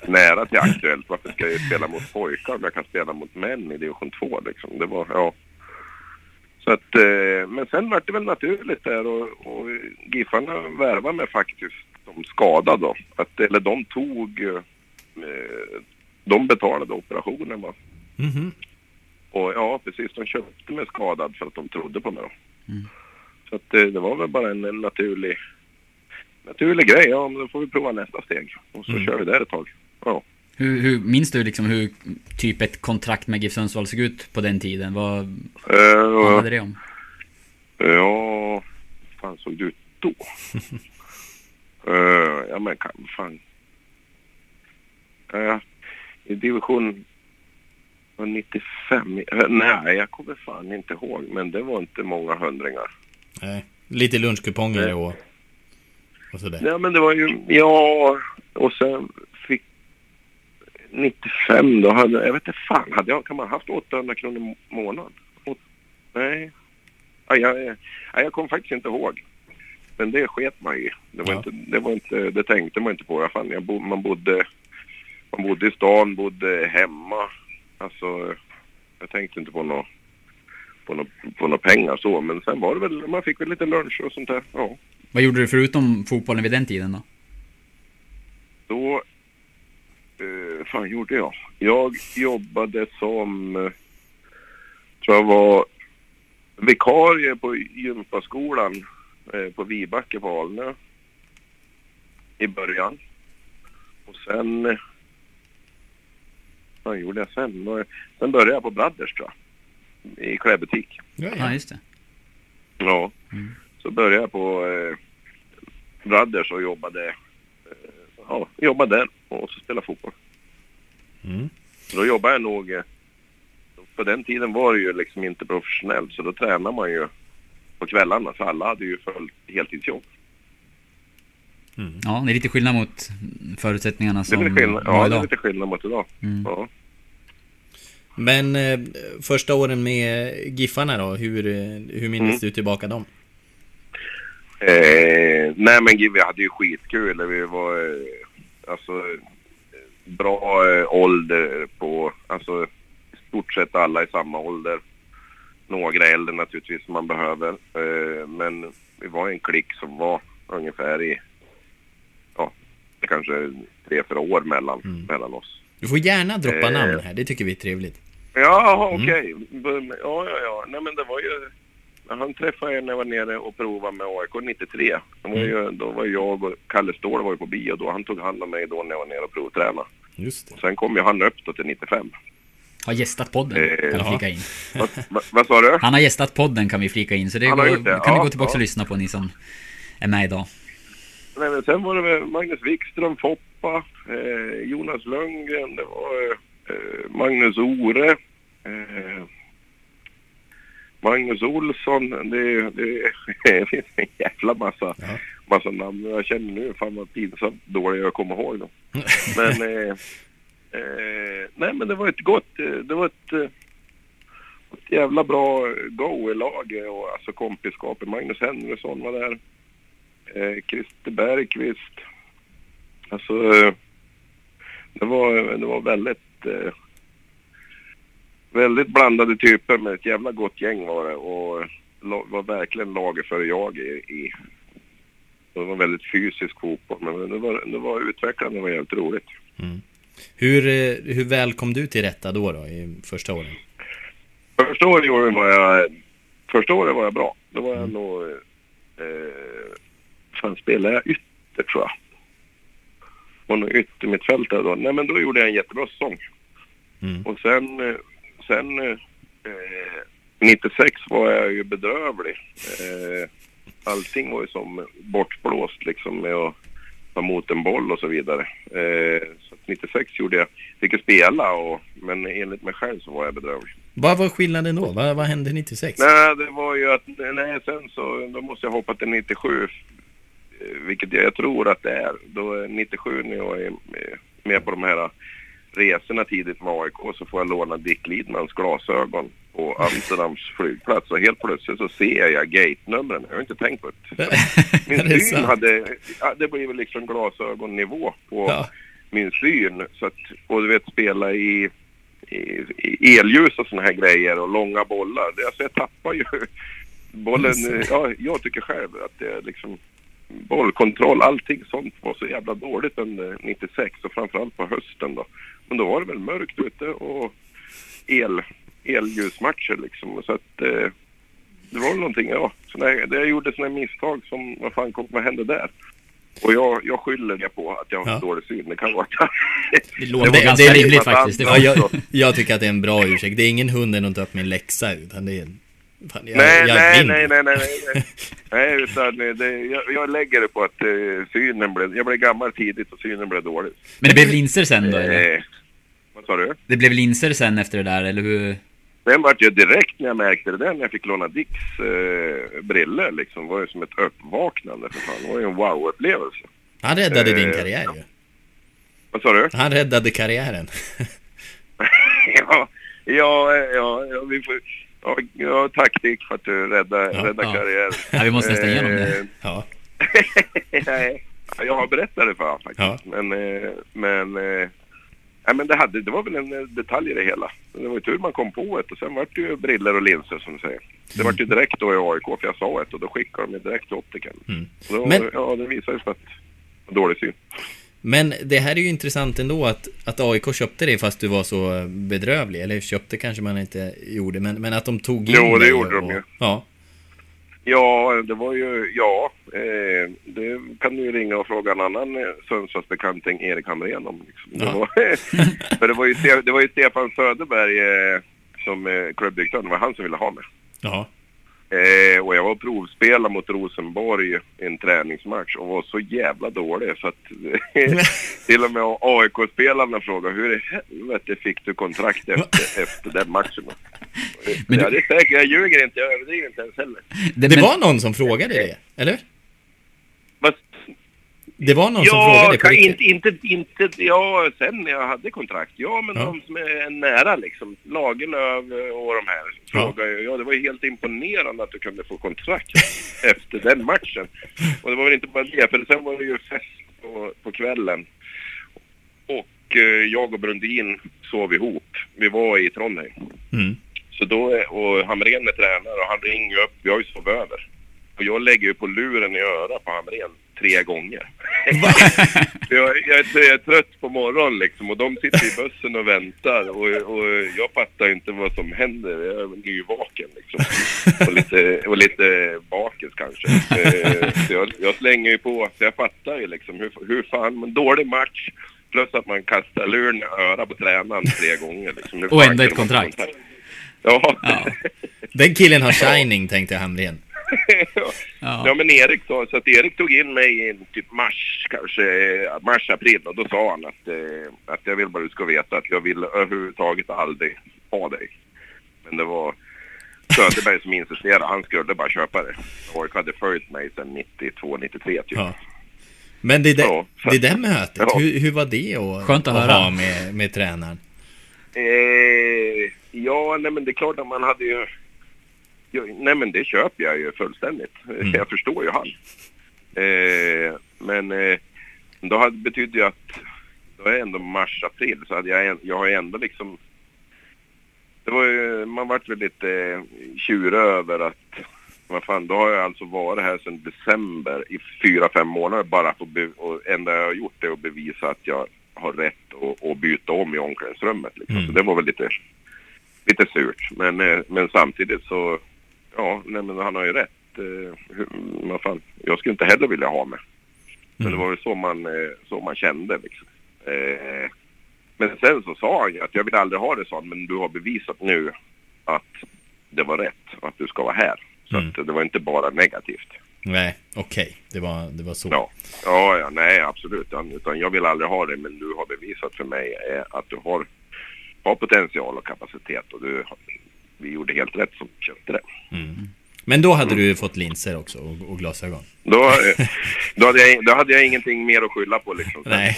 <laughs> nära till aktuellt. Varför ska jag spela mot pojkar om jag kan spela mot män i division 2 liksom? Det var, ja. Så att, eh, men sen var det väl naturligt där och, och Giffarna värvade mig faktiskt som skadad då. Att, eller de tog, eh, de betalade operationen va. Mhm. Och ja, precis, de köpte mig skadad för att de trodde på mig då. Mm. Så att det, det var väl bara en, en naturlig, naturlig grej. Ja, men då får vi prova nästa steg. Och så Mm. kör vi där ett tag. Ja. Hur, hur, minns du liksom hur typ ett kontrakt med GIF Sundsvall såg ut på den tiden? Vad Uh, handlade det om? Ja, vad fan såg det ut då? uh, <laughs> ja men kan, fan. Uh, I division 95, eh, nej jag kommer fan inte ihåg men det var inte många hundringar. Nej. Lite lunchkuponger och, och sådär. Ja men det var ju, ja och sen fick 95 då hade, jag vet inte fan, hade jag, kan man ha haft 800 kronor i månaden? Åt, nej. Ja, jag, jag, jag kommer faktiskt inte ihåg. Men det sket man i. Det var, Ja. inte, det var inte, det tänkte man inte på. Jag fan, jag bo, man bodde, man bodde i stan, bodde hemma. Alltså, jag tänkte inte på något på några på nå pengar så. Men sen var det väl, man fick väl lite lunch och sånt där. Ja. Vad gjorde du förutom fotbollen vid den tiden då? Då, eh, fan gjorde jag? Jag jobbade som, eh, tror jag var vikarie på gympaskolan eh, på Vibacke på Alnö i början. Och sen, eh, vad gjorde jag sen? Då- Sen började jag på Brothers tror jag, i klädbutik. Ja, just det. Ja, Mm. så började jag på eh, Brothers och jobbade, eh, ja, jobbade där och så spelade fotboll. Mm. Då jobbade jag nog, eh, på den tiden var det ju liksom inte professionellt så då tränade man ju på kvällarna så alla hade ju följt heltidsjobb. Ja, det är lite skillnad mot förutsättningarna Det är som lite skillnad, ja, det är idag. lite skillnad mot idag. Mm. Ja. Men eh, första åren med Giffarna då, hur, eh, hur minns Mm. du tillbaka dem? Eh, nej men vi hade ju skitkul. Vi var eh, alltså bra eh, ålder på, alltså i stort sett alla i samma ålder. Några äldre naturligtvis som man behöver. Eh, men vi var en klick som var ungefär i, kanske tre, fyra år mellan, Mm. mellan oss. Du får gärna droppa Eh. namn här, det tycker vi är trevligt. Ja, Mm. okej. B- Ja, ja, ja. Nej, men det var ju... Han träffade jag när jag var nere och provade med AIK 93. Då var, Mm. ju, då var jag och Kalle Ståhl var ju på bio då. Han tog hand om mig då när jag var nere och provtränade. Just det. Sen kom ju han upp då till 95. Har gästat podden, Eh, kan vi flika in. <laughs> Vad, vad, vad sa du? Han har gästat podden kan vi flika in, så det går, det, kan ni ja, gå tillbaka ja. och lyssna på ni som är med idag. Nej, men sen var det väl Magnus Wikström, Foppa, eh, Jonas Lundgren. Det var... Eh, Magnus Ore. Eh, Magnus Olsson. Det, det, <laughs> det finns en jävla massa, Ja. massa namn. Jag känner nu fan vad pinsamt dålig jag kommer ihåg dem. <laughs> Men, eh, eh, nej men det var ett gott, eh, det var ett, ett jävla bra go i laget och alltså kompiskapet. Magnus Henriksson var där. Eh, Christer Bergqvist. Alltså, det var, det var väldigt, eh, väldigt blandade typer med ett jävla gott gäng var det och var verkligen laget före jag i, i det var väldigt fysisk fotboll men det var, det var utvecklande, var jävligt roligt. Hur, eh, hur väl kom du till rätta då, då i första åren? Första året var jag, första året var jag bra. Då var jag nog, eh, fan spelade jag ytter tror jag. Var nog yttermittfältare då. Nej men då gjorde jag en jättebra säsong. Mm. Och sen, eh, sen eh, 96 var jag ju bedrövlig. Eh, allting var ju som bortblåst liksom med att ta emot en boll och så vidare. Eh, så att 96 gjorde jag, fick jag spela och, men enligt mig själv så var jag bedrövlig. Vad var skillnaden då? Vad, vad hände 96? Nej, det var ju att, nej sen så, då måste jag hoppa till 97. Vilket jag tror att det är. Då är 97 när jag är med- på de här resorna tidigt med AIK så får jag låna Dick Lidmans glasögon på Amsterdams flygplats och helt plötsligt så ser jag gate-numren. Jag har inte tänkt på det. <laughs> Min det syn hade, ja, det blev liksom glasögonnivå på Ja. min syn. Så att, och du vet spela i, i, i elljus och såna här grejer och långa bollar. Det, alltså jag tappar ju bollen. Ja, jag tycker själv att det är liksom bollkontroll, allting sånt var så jävla dåligt under 96 och framförallt på hösten då. Men då var det väl mörkt ute och el, elljusmatcher liksom. Så att eh, det var väl någonting, ja. Så när, det jag gjorde sådana misstag som, vad fan kom, vad hände där? Och jag, jag skyller det på att jag har Ja. dålig syn. Det kan vara att Det, <laughs> Det låter, ganska det, rimligt att allt- faktiskt. Det Ja, var, jag, jag tycker att det är en bra ursäkt. Det är ingen hund än att ta upp min läxa utan det är... Fan, jag, nej, jag nej, nej, nej, nej, nej, nej. Utan det, jag, jag lägger det på att eh, synen blev, jag blev gammal tidigt och synen blev dålig. men det blev linser sen då eller? Eh, vad sa du? Det blev linser sen efter det där, eller hur? Sen vart jag direkt när jag märkte det där när jag fick låna Dicks eh, briller liksom. var ju som ett uppvaknande för fan. Det var ju en wow-upplevelse. Han räddade din Eh, karriär ju. Vad sa du? Han räddade karriären. <laughs> ja, ja, ja, ja, vi får, ja, ja, tack Dick för att du räddade, Ja, räddade ja. karriären. Ja, vi måste nästan igenom det. Eh, Ja. <laughs> Nej, jag har berättat det för honom faktiskt. Men, eh, men, eh, nej, men det, hade, det var väl en eh, detalj i det hela. Det var ju tur man kom på ett och sen vart det ju briller och linser som du säger. Det vart ju direkt då i AIK för jag sa ett och då skickade de ju direkt till optikern. Mm. Då, Men- Ja, det visade sig att dålig syn. Men det här är ju intressant ändå att, att AIK köpte dig fast du var så bedrövlig. Eller köpte kanske man inte gjorde, men, men att de tog in Jo, det gjorde och, de ju. Ja. Ja, det var ju, ja, eh, det kan du ju ringa och fråga en annan eh, Sundsvallsbekanting, Erik Hamrén om. Liksom. Det, Ja. var, <laughs> för det var ju, det var ju Stefan Söderberg eh, som eh, klubbdirektör, det var han som ville ha mig. Ja. Eh, och jag var provspelare mot Rosenborg i en träningsmatch och var så jävla dålig så att <laughs> till och med AIK-spelarna frågade hur i helvete fick du kontrakt efter, efter den matchen? Men du- ja, det är säkert, jag ljuger inte, jag överdriver inte ens heller. Det men- var någon som frågade det, eller? Det var någon som Ja, frågade på riktigt. inte, inte, inte, ja, sen när jag hade kontrakt. Ja, men Ja. de som är nära liksom. Lagerlöf och de här frågade ju. Ja, det var ju helt imponerande att du kunde få kontrakt <laughs> efter den matchen. Och det var väl inte bara det, för sen var det ju fest på, på kvällen. Och eh, jag och Brundin sov ihop. Vi var i Trondheim. Mm. Så då, och Hamrén är tränare och han ringer upp, vi har ju sovit över. Och jag lägger ju på luren i örat på Hamrén tre gånger. <laughs> Jag, jag, är, jag trött på morgonen liksom och de sitter i bussen och väntar och, och jag fattar inte vad som händer. Jag är nyvaken liksom. Och lite, och lite bakis kanske. Eh, Så jag, jag slänger ju på, så jag fattar ju liksom hur, hur fan, men dålig match. Plus att man kastar luren i örat på tränaren tre gånger. Liksom. Och ändå ett kontrakt. Ja. Ja. Den killen har shining, tänkte Hamrén. Ja. ja. men Erik då, så att Erik tog in mig i typ mars, kanske mars, april och då sa han att, eh, att jag vill bara du ska veta att jag vill överhuvudtaget aldrig ha dig. Men det var Söderberg som insisterade, han skulle bara köpa det. AIK hade följt mig sedan 92, 93 typ. Ja. Men det, där, ja, det där mötet, ja. hur, hur var det att, Skönt att, att ha med, med tränaren? Eh, ja, nej men det är klart att man hade ju... Nej men det köper jag ju fullständigt. <laughs> Mm. Jag förstår ju han. Eh, men eh, då hade, betydde ju att... Då är ändå mars, april så hade jag, jag har ändå liksom... Det var ju, man vart väl lite eh, tjurig över att vad fan, då har jag alltså varit här sedan december i fyra, fem månader bara för be- och enda jag har gjort är att bevisa att jag har rätt att, att byta om i omklädningsrummet. Liksom. Mm. Så det var väl lite, lite surt. Men, eh, men samtidigt så, ja, nej, men han har ju rätt. Eh, fan, jag skulle inte heller vilja ha mig. Men mm. det var väl så man, eh, så man kände liksom. Eh, men sen så sa han ju att jag vill aldrig ha det sånt, men du har bevisat nu att det var rätt och att du ska vara här. Så mm. att det var inte bara negativt. Nej, okej. Okay. Det, var, det var så. Ja, ja, ja nej absolut. Utan jag vill aldrig ha det, men du har bevisat för mig att du har, har potential och kapacitet och du, vi gjorde helt rätt som köpte det. Mm. Men då hade mm. du fått linser också och, och glasögon? Då, då, hade jag, då hade jag ingenting mer att skylla på liksom. <laughs> Nej.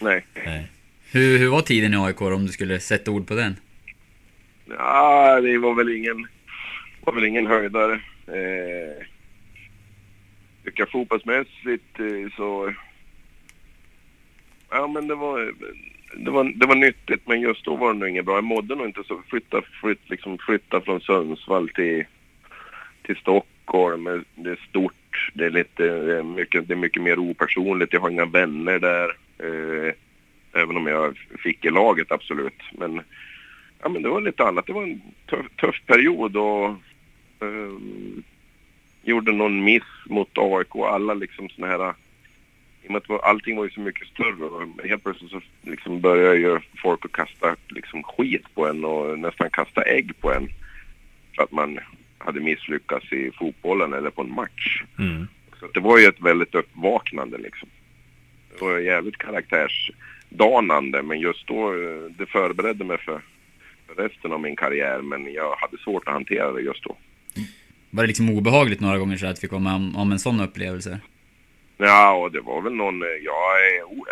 Nej. Nej. Hur, hur var tiden i AIK om du skulle sätta ord på den? Ja, det var väl ingen var väl ingen höjdare. Eh, tycker fotbollsmässigt eh, så... Ja men det var, det var, det var nyttigt men just då var det nog inget bra. Jag mådde nog inte så. Flytta, flytt, liksom flytta från Sundsvall till, till Stockholm. Det är stort. Det är, lite, det är, mycket, det är mycket mer opersonligt. Jag har inga vänner där. Eh, även om jag fick i laget absolut. Men, ja, men det var lite annat. Det var en tuff, tuff period och eh, gjorde någon miss mot AIK. Alla liksom såna här... I och med att allting var ju så mycket större och helt plötsligt så liksom började ju folk att kasta liksom skit på en och nästan kasta ägg på en. För att man hade misslyckats i fotbollen eller på en match. Mm. Så det var ju ett väldigt uppvaknande liksom. Det var jävligt karaktärsdanande men just då, eh, det förberedde mig för, resten av min karriär men jag hade svårt att hantera det just då. Var det liksom obehagligt några gånger så att vi kom om, om en sån upplevelse? Ja, och det var väl någon, eh, ja, eh, o,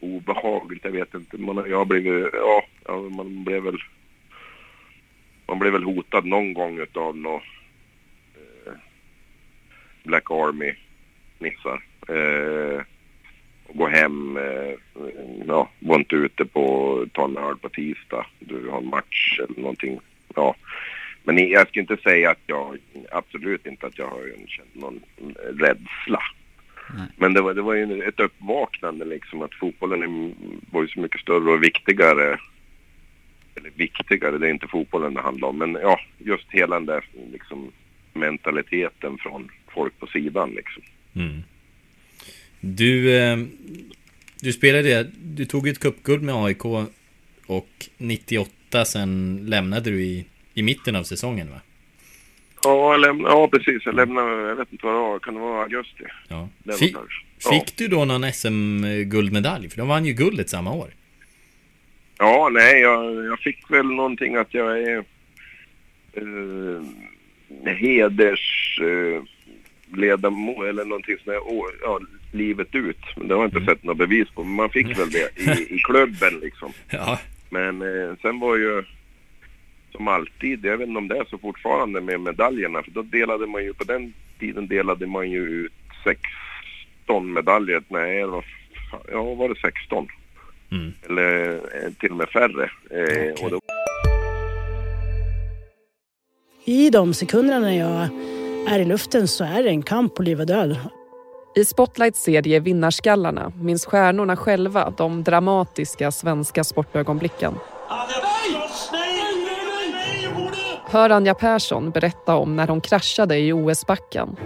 obehagligt, jag vet inte. Man, jag blev, ja, ja, man blev väl, man blev väl hotad någon gång utav någon eh, Black Army-nissar. Eh, gå hem, eh, ja, var inte ute på, ta en öl på tisdag, du har en match eller någonting. Ja, men jag ska inte säga att jag, absolut inte att jag har känt någon rädsla. Nej. Men det var, det var ju ett uppvaknande liksom att fotbollen är, var ju så mycket större och viktigare. Eller viktigare, det är inte fotbollen det handlar om. Men ja, just hela den där liksom, mentaliteten från folk på sidan liksom. Mm. Du, eh, du spelade, du tog ett cupguld med AIK och 98 sen lämnade du i i mitten av säsongen va? Ja, jag lämna, ja precis. Jag lämnade, jag vet inte vad det var, kan det vara augusti? Ja. Fick, fick du då någon SM-guldmedalj? För de vann ju guldet samma år. Ja, nej, jag, jag fick väl någonting att jag är eh, hedersledamot eh, eller någonting sånt där, ja, livet ut. Men det har jag inte mm. sett något bevis på. Men man fick väl det i, i klubben liksom. <laughs> Ja. Men eh, sen var ju som alltid, jag vet inte om det är så fortfarande med medaljerna, för då delade man ju, på den tiden delade man ju ut 16 medaljer, nej, det var, ja var det 16? Mm. Eller eh, till och med färre. Eh, okay. då... I de sekunderna när jag är i luften så är det en kamp på liv och död. I Spotlights serie Vinnarskallarna minns stjärnorna själva de dramatiska svenska sportögonblicken. Hör Anja Persson berätta om när hon kraschade i OS-backen.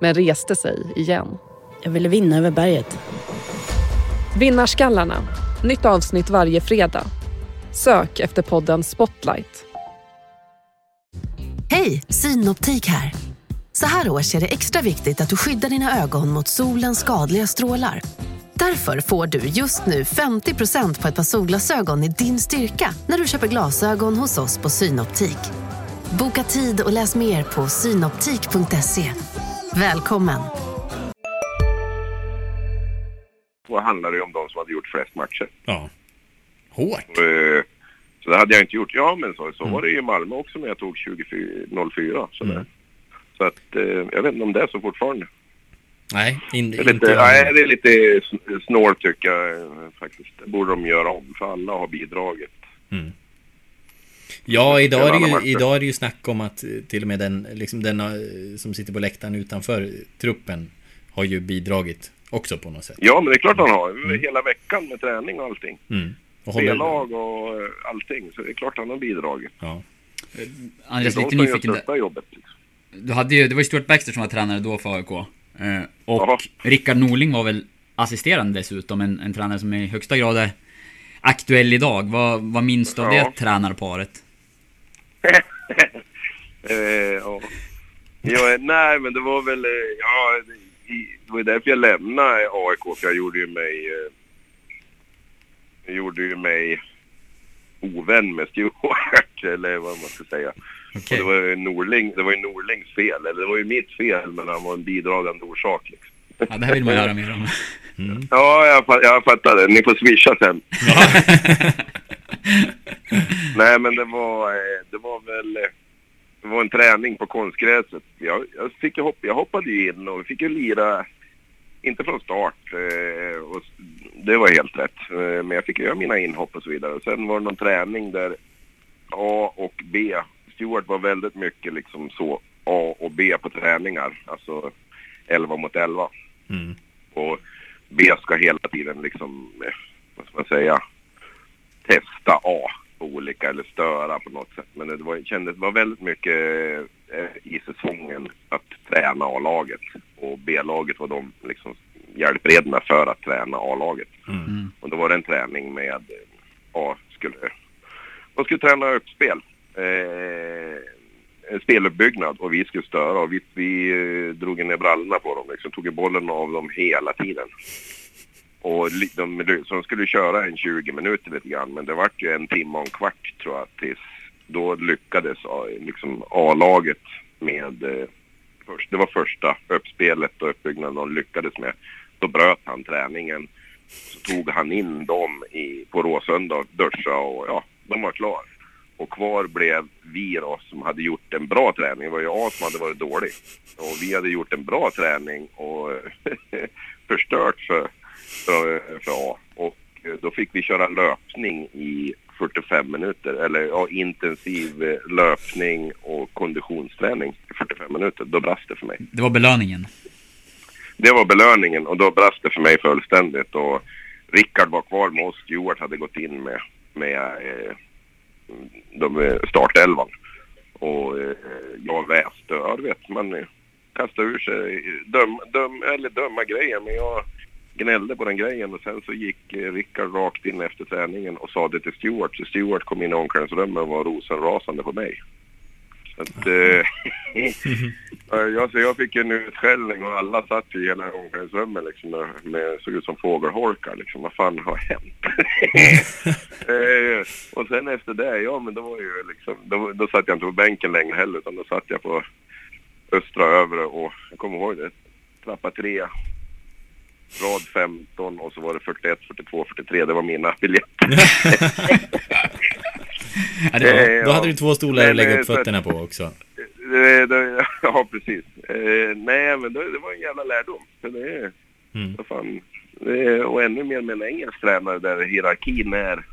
Men reste sig igen. Jag ville vinna över berget. Vinnarskallarna. Nytt avsnitt varje fredag. Sök efter podden Spotlight. Hej, Synoptik här. Så här års är det extra viktigt att du skyddar dina ögon mot solens skadliga strålar. Därför får du just nu 50% på ett par solglasögon i din styrka när du köper glasögon hos oss på Synoptik. Boka tid och läs mer på synoptik.se. Välkommen! Då handlar det om de som hade gjort flest matcher. Ja. Hårt. Eh, Så det hade jag inte gjort. Ja, men så, så var det ju i Malmö också när jag tog 2004. Så, Mm. så att eh, jag vet inte om det är så fortfarande. Nej, in, Det är lite, inte... nej, det är lite sn- snålt tycker jag eh, faktiskt. Det borde de göra om för alla har bidragit. Mm. Ja, idag är, det ju, idag är det ju snack om att eh, till och med den, liksom den eh, som sitter på läktaren utanför truppen har ju bidragit också på något sätt. Ja, men det är klart han har. Hela veckan med träning och allting. Mm. Och håller, B-lag och eh, allting. Så det är klart han har bidragit. ja. Andreas, lite nyfiken. där. jobbet. Liksom. Du hade ju, det var ju Stuart Baxter som var tränare då för AIK. Eh, och Jaha. Rickard Norling var väl assisterande dessutom, en, en tränare som i högsta grad är aktuell idag. Vad, vad minns du av Ja. det tränarparet? <laughs> eh, ja. ja, nej, men det var väl... eh, Ja, det- var därför jag lämnade AIK. För jag gjorde ju mig... eh, Jag gjorde ju mig ovän med Stuart, <laughs> eller vad man ska säga. Och det var ju Norling, det var ju Norlings fel, eller det var ju mitt fel, men han var en bidragande orsak. Liksom. Ja, det här vill man höra mer om. Ja, jag, jag fattar det. Ni får swisha sen. <laughs> Nej, men det var, eh, det var väl... eh, Det var en träning på konstgräset. Jag, jag, fick hopp, jag hoppade ju in och vi fick ju lira, inte från start. eh, Och det var helt rätt. Men jag fick göra mina inhopp och så vidare. Och sen var det någon träning där A och B. Stuart var väldigt mycket liksom så A och B på träningar. Alltså 11 mot 11. Mm. Och B ska hela tiden liksom, eh, vad ska man säga, testa A på olika eller störa på något sätt. Men det var, kändes, det var väldigt mycket eh, i säsongen att träna A-laget. Och B-laget var de liksom hjälpredorna för att träna A-laget. Mm. Och då var det en träning med eh, A skulle, de skulle träna uppspel. Eh, speluppbyggnad och vi skulle störa och vi, vi eh, drog ner brallorna på dem liksom, tog ju bollen av dem hela tiden. Och de, så de skulle köra en 20 minuter lite grann men det vart ju en timme och en kvart tror jag tills då lyckades eh, liksom A-laget med eh, det var första uppspelet och uppbyggnaden de lyckades med. Då bröt han träningen. Så tog han in dem i, på Råsunda, och duscha och ja, de var klara. Och kvar blev vi då som hade gjort en bra träning. Det var ju A som hade varit dålig. Och vi hade gjort en bra träning och <laughs> förstört för, för, för A. Och eh, då fick vi köra löpning i 45 minuter. Eller ja, intensiv eh, löpning och konditionsträning i 45 minuter. Då brast det för mig. Det var belöningen. Det var belöningen och då brast det för mig fullständigt. Och Rickard var kvar med oss. Stuart hade gått in med, med eh, de startelvan. Och eh, jag väste. Ja, du vet, man kastar ur sig, döm, döm, eller döma grejer. Men jag gnällde på den grejen och sen så gick eh, Rickard rakt in efter träningen och sa det till Stewart. Så Stewart kom in i omklädningsrummet och var rosenrasande på mig. Att, Ja, <laughs> jag, så jag fick en utskällning och alla satt i hela omklädningsrummet liksom med, med, såg ut som fågelholkar liksom. Vad fan har hänt? <laughs> eh, och sen efter det, ja men då var ju liksom, då, då satt jag inte på bänken längre heller utan då satt jag på östra övre och jag kommer ihåg det, trappa tre, rad 15 och så var det 41, 42, 43, det var mina biljetter. <laughs> Ja, var, Eh, Då ja. hade du två stolar att Men, lägga eh, upp att- fötterna på också. Det, det, <laughs> ja, precis. Eh, nej, men det, det var en jävla lärdom. För det, Mm. fan, det, och ännu mer med en engelsk tränare där hierarkin är...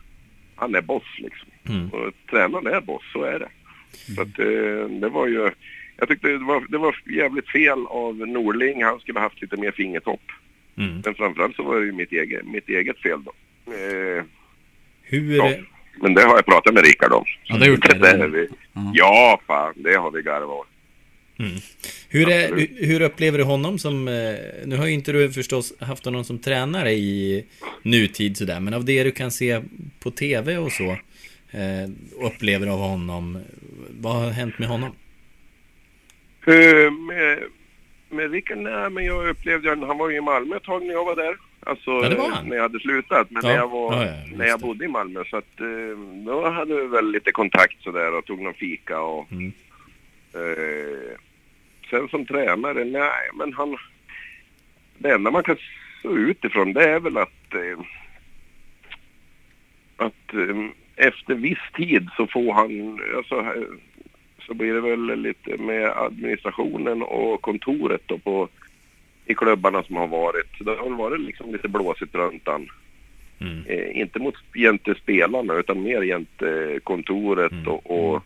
Han är boss liksom. Mm. Och tränaren är boss, så är det. Så att eh, det var ju... Jag tyckte det var, det var jävligt fel av Norling. Han skulle ha haft lite mer fingertopp. Mm. Men framförallt så var det ju mitt eget, mitt eget fel då. Eh, Hur... Ja. Men det har jag pratat med Rickard om. Ja, det har gjort det. det är vi. Ja. Ja, fan, det har vi garvat åt. Hur, är, hur, upplever du honom som... eh, Nu har ju inte du förstås haft honom som tränare i nutid sådär, men av det du kan se på TV och så, eh, upplever av honom, vad har hänt med honom? Eh, med, med Rickard, nej men jag upplevde han var ju i Malmö ett tag när jag var där. Alltså Ja, när jag hade slutat. Men Ja. när jag var, Ja, när jag bodde i Malmö så att eh, då hade vi väl lite kontakt sådär och tog någon fika och Mm. eh, sen som tränare, nej men han det enda man kan se utifrån det är väl att eh, att eh, efter viss tid så får han, alltså, så blir det väl lite med administrationen och kontoret då på i klubbarna som har varit. Så det har varit liksom lite blåsigt runt han. Mm. Eh, inte mot jämte spelarna utan mer jämte kontoret Mm. och, och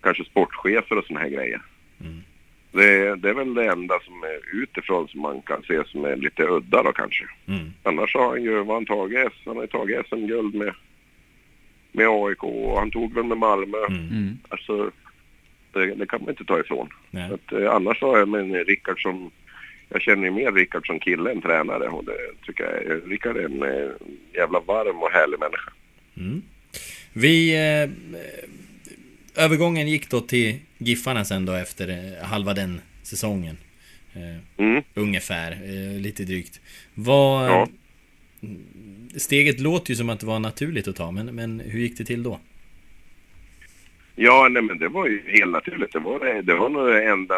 kanske sportchefer och såna här grejer. Mm. Det, det är väl det enda som är utifrån som man kan se som är lite udda då kanske. Mm. Annars har han ju, han tagit, han har tagit SM-guld med, med AIK och han tog väl med Malmö. Mm. Mm. Alltså, det, det kan man inte ta ifrån. Att, eh, annars har jag med Rickard som, jag känner ju mer Rickard som kille än tränare och det tycker jag, är- Rickard är en eh, jävla varm och härlig människa. Mm. Vi... Eh, övergången gick då till Giffarna sen då efter eh, halva den säsongen. Eh, Mm. ungefär, eh, lite drygt. Vad... Ja. Steget låter ju som att det var naturligt att ta, men, men hur gick det till då? Ja, nej men det var ju helt naturligt. Det var, det, det var nog det enda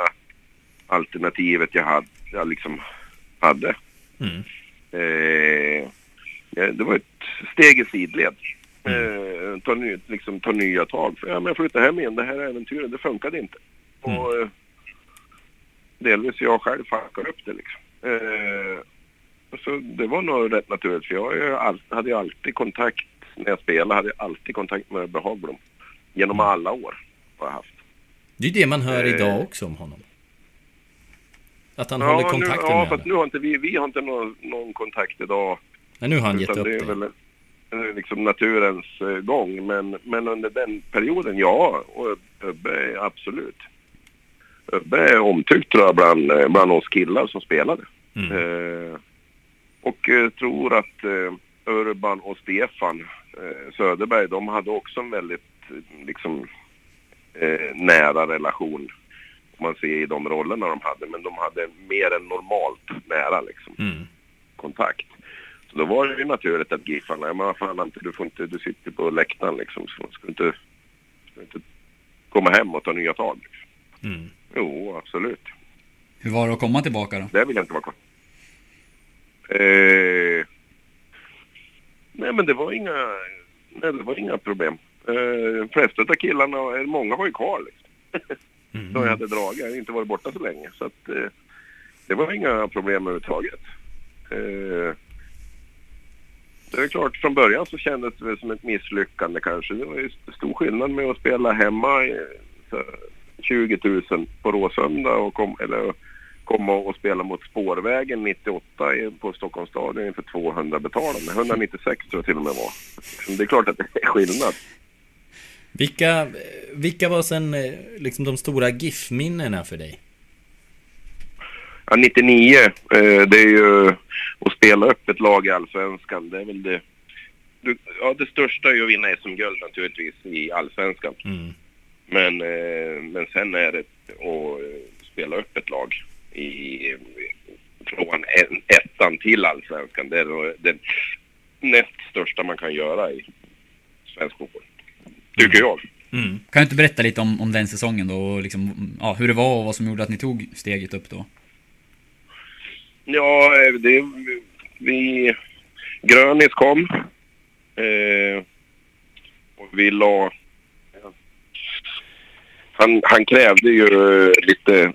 alternativet jag hade, jag liksom hade. Mm. Eh, ja, det var ett steg i sidled. Eh, ta, ny, liksom, ta nya tag. För, ja, men jag flyttade hem igen. Det här äventyret, det funkade inte. Och eh, delvis jag själv fuckade upp det liksom. Eh, så det var nog rätt naturligt. För jag hade ju alltid kontakt, när jag spelade, hade jag alltid kontakt med Ebbe Hagblom. Genom alla år har jag haft. Det är det man hör Eh. idag också om honom. Att han håller kontakten nu, ja, med fast alla. nu har inte vi, vi har inte någon, någon kontakt idag. Nej, nu har han gett upp det är väl eh, liksom naturens eh, gång. Men, men under den perioden, ja. Och Ubbe är absolut. Ubbe är omtyckt tror jag bland, eh, bland oss killar som spelade. Mm. Eh, och tror att eh, Urban och Stefan eh, Söderberg, de hade också en väldigt liksom nära relation. Man ser i de rollerna de hade. Men de hade mer än normalt nära liksom Mm. kontakt. Så då var det ju naturligt att Giffarna, men vad fan Ante, du får inte, du sitter på läktaren liksom. Så ska du inte, ska du inte komma hem och ta nya tag? Liksom. Mm. Jo, absolut. Hur var det att komma tillbaka då? Där vill jag inte vara kvar. Eh, nej men det var inga, nej, det var inga problem. Eh, flesta av killarna, många var ju kvar liksom. <laughs> Mm. Då jag hade dragit, jag hade inte varit borta så länge. Så att eh, det var inga problem överhuvudtaget. Eh, det är klart, från början så kändes det väl som ett misslyckande kanske. Det var ju stor skillnad med att spela hemma i, för 20 000 på Råsunda och kom, eller komma och spela mot Spårvägen 98 på Stockholms stadion inför 200 betalande. 196 tror jag till och med var. Det är klart att det är skillnad. Vilka, vilka var sen eh, liksom de stora GIF-minnena för dig? Ja, 99, eh, det är ju att spela upp ett lag i Allsvenskan. Det är väl det... Ja, det största är ju att vinna SM-guld naturligtvis i Allsvenskan. Mm. Men, eh, men sen är det att spela upp ett lag i, från ettan till Allsvenskan. Det är det näst största man kan göra i svensk fotboll. Tycker jag. Mm. Kan du inte berätta lite om, om den säsongen då och liksom, ja, hur det var och vad som gjorde att ni tog steget upp då? Ja, eh, det... Vi... Grönis kom. Eh, och vi la... Han, han krävde ju lite...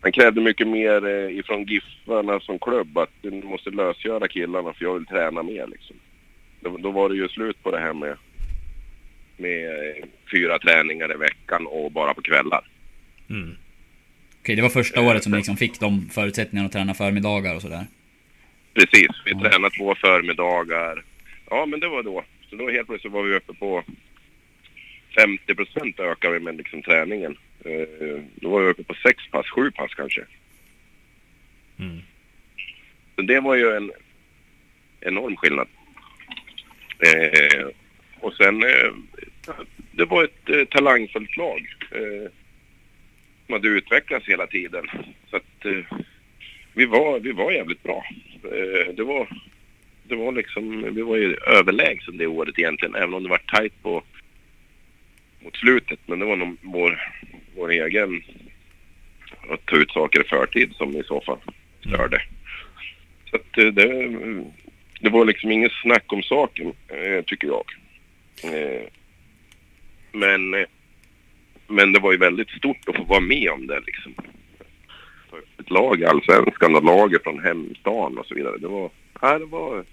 Han krävde mycket mer eh, ifrån Giffarna som klubb att du måste lösgöra killarna för jag vill träna mer liksom. Då, då var det ju slut på det här med, med eh, fyra träningar i veckan och bara på kvällar. Mm. Okej, det var första året som ni liksom fick de förutsättningarna att träna förmiddagar och sådär. Precis, vi tränade två förmiddagar. Ja, men det var då. Så då helt plötsligt var vi uppe på 50 procent ökade vi med liksom träningen. Eh, då var vi uppe på sex pass, sju pass kanske. Mm. Så det var ju en enorm skillnad. Och sen, eh, det var ett eh, talangfullt lag. Eh, de hade utvecklats hela tiden. Så att eh, vi, var, vi var jävligt bra. Eh, det var, det var liksom, vi var ju överlägsen det året egentligen, även om det var tajt på mot slutet. Men det var nog vår, vår egen att ta ut saker i förtid som i så fall störde. Så att eh, det, det var liksom inget snack om saken, eh, tycker jag. Eh, men, eh, men det var ju väldigt stort att få vara med om det liksom. Ett lag i Allsvenskan och laget från hemstan och så vidare. Det var, ja, det var,